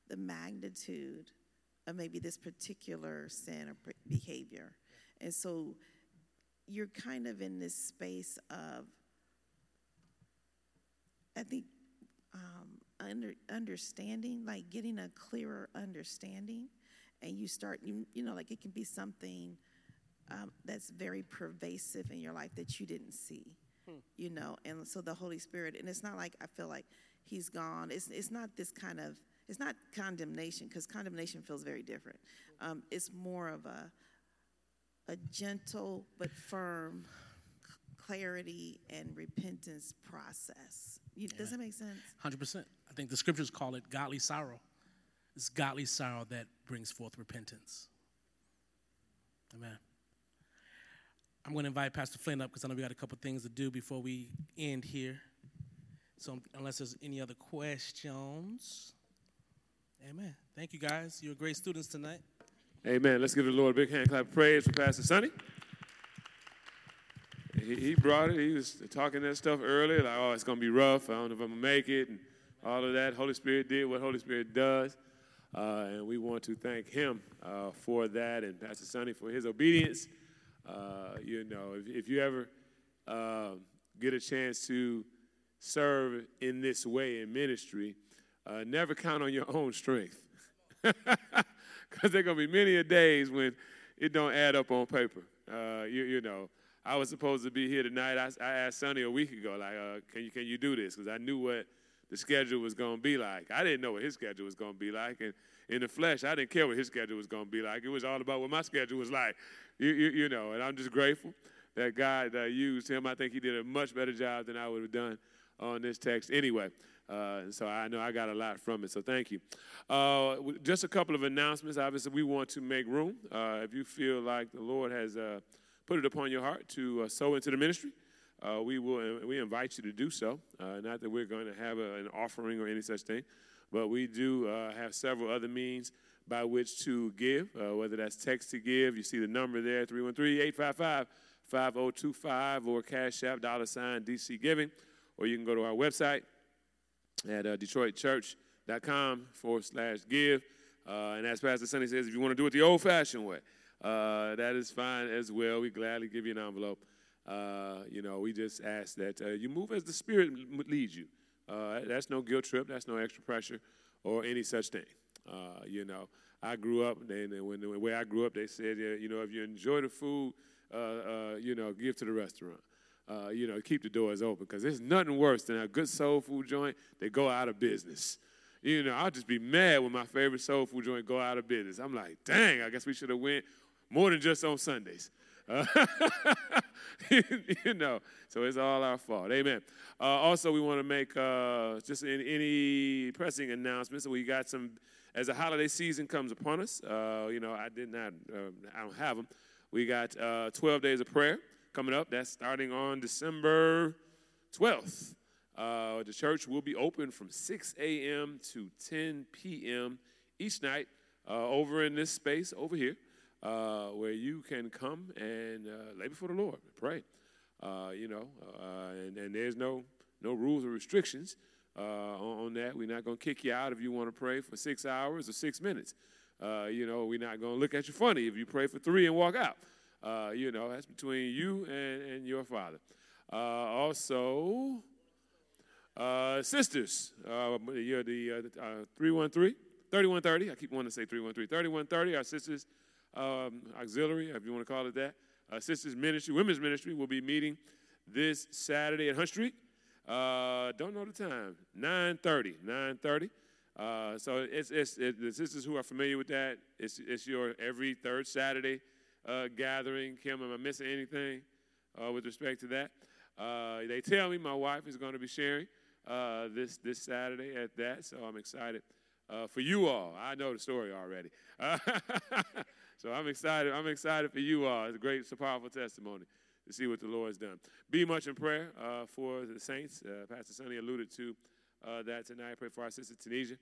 the magnitude of maybe this particular sin or behavior. And so you're kind of in this space of, I think, um, under, understanding, like getting a clearer understanding. And you start, you, you know, like it can be something um, that's very pervasive in your life that you didn't see, you know. And so the Holy Spirit, and it's not like I feel like He's gone. It's it's not this kind of it's not condemnation because condemnation feels very different. Um, it's more of a a gentle but firm clarity and repentance process. You, does that make sense? 100%. I think the scriptures call it godly sorrow. It's godly sorrow that brings forth repentance. Amen. I'm going to invite Pastor Flynn up because I know we got a couple things to do before we end here. So, unless there's any other questions, amen. Thank you guys. You're great students tonight. Amen. Let's give the Lord a big hand clap of praise for Pastor Sonny. He, he brought it. He was talking that stuff earlier, like, oh, it's going to be rough. I don't know if I'm going to make it, and all of that. Holy Spirit did what Holy Spirit does. Uh, and we want to thank him uh, for that and Pastor Sonny for his obedience. Uh, you know, if, if you ever uh, get a chance to serve in this way in ministry, uh, never count on your own strength. Because there are going to be many a days when it don't add up on paper. Uh, you, you know, I was supposed to be here tonight. I, I asked Sonny a week ago, like, uh, can you can you do this? Because I knew what the schedule was going to be like. I didn't know what his schedule was going to be like, and in the flesh, I didn't care what his schedule was going to be like. It was all about what my schedule was like. You, you, you know, and I'm just grateful that God uh, used him. I think he did a much better job than I would have done on this text anyway. Uh, so I know I got a lot from it. So thank you. Uh, just a couple of announcements. Obviously, we want to make room. Uh, if you feel like the Lord has uh, put it upon your heart to uh, sow into the ministry, uh, we will we invite you to do so. Uh, not that we're going to have a, an offering or any such thing, but we do uh, have several other means by which to give, uh, whether that's text to give. You see the number there, 313-855-5025, or Cash App, dollar sign, DC Giving. Or you can go to our website at uh, detroitchurch.com forward slash give. Uh, and as Pastor Sonny says, if you want to do it the old-fashioned way, uh, that is fine as well. We gladly give you an envelope. Uh, you know, we just ask that uh, you move as the Spirit leads you. Uh, that's no guilt trip. That's no extra pressure or any such thing. Uh, you know, I grew up, and when the way I grew up, they said, you know, if you enjoy the food, you know, give to the restaurant. you know, keep the doors open because there's nothing worse than a good soul food joint. They go out of business you know, I'll just be mad when my favorite soul food joint go out of business. I'm like, dang, I guess we should have went more than just on Sundays. Uh, you know, so it's all our fault. Amen. Uh, also, we want to make uh, just any, any, pressing announcements. We got some as the holiday season comes upon us. Uh, you know, I did not, uh, I don't have them. We got uh, 12 days of prayer coming up. That's starting on December 12th. the church will be open from 6 a.m. to 10 p.m. each night over in this space over here uh, where you can come and uh, lay before the Lord and pray. Uh, you know, uh, and, and, there's no no rules or restrictions uh, on, that. We're not going to kick you out if you want to pray for six hours or six minutes. Uh, you know, we're not going to look at you funny if you pray for three and walk out. you know, that's between you and, and your Father. also, sisters, you're the 313. 3130, I keep wanting to say 313. 3130, our sisters um, auxiliary, if you want to call it that. Uh, Sisters Ministry, Women's Ministry will be meeting this Saturday at Hunt Street. Uh, don't know the time. 9:30. 9:30. Uh, so it's, it's it, the sisters who are familiar with that. It's it's your every third Saturday uh, gathering. Kim, am I missing anything uh, with respect to that? Uh, they tell me my wife is going to be sharing uh, this this Saturday at that, so I'm excited for you all. I know the story already. So I'm excited. I'm excited for you all. It's a great, it's a powerful testimony to see what the Lord has done. Be much in prayer uh, for the saints. Uh, Pastor Sonny alluded to uh, that tonight. Pray for our sister Tunisia,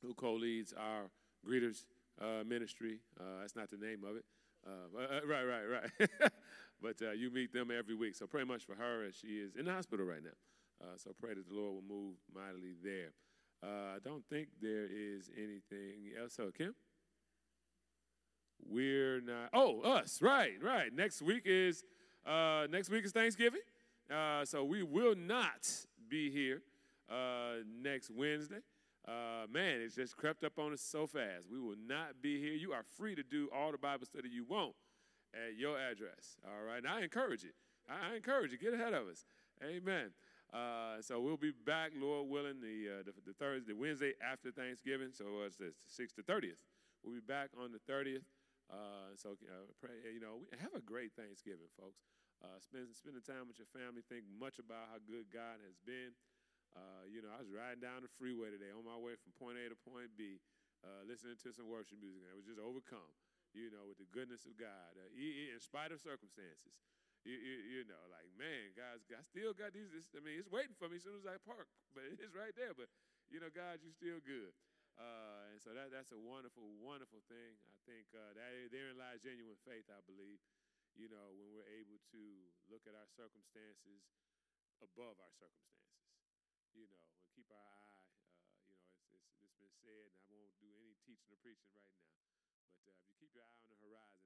who co-leads our greeters uh, ministry. Uh, that's not the name of it. Uh, right, right, right. but you meet them every week. So pray much for her as she is in the hospital right now. so pray that the Lord will move mightily there. I don't think there is anything else. So, Kim? We're not. Oh, us. Right, right. Next week is uh, next week is Thanksgiving, uh, so we will not be here uh, next Wednesday. Uh, man, it's just crept up on us so fast. We will not be here. You are free to do all the Bible study you want at your address. All right. And I encourage it. I encourage you. Get ahead of us. Amen. Uh, so we'll be back, Lord willing, the, uh, the, the Thursday, Wednesday after Thanksgiving. So it's the 6th to 30th. We'll be back on the 30th. Uh, so uh, pray, you know, have a great Thanksgiving, folks. Uh, spend spend the time with your family. Think much about how good God has been. Uh, you know, I was riding down the freeway today on my way from point A to point B, uh, listening to some worship music, and I was just overcome. You know, with the goodness of God, uh, in spite of circumstances. You, you, you, know, like man, guys, I still got these. I mean, it's waiting for me as soon as I park, but it's right there. But you know, God, you're still good. Uh, and so that, that's a wonderful, wonderful thing. I think uh, that therein lies genuine faith, I believe, you know, when we're able to look at our circumstances above our circumstances, you know, and keep our eye, uh, you know, it's, it's, it's been said, and I won't do any teaching or preaching right now, but uh, if you keep your eye on the horizon,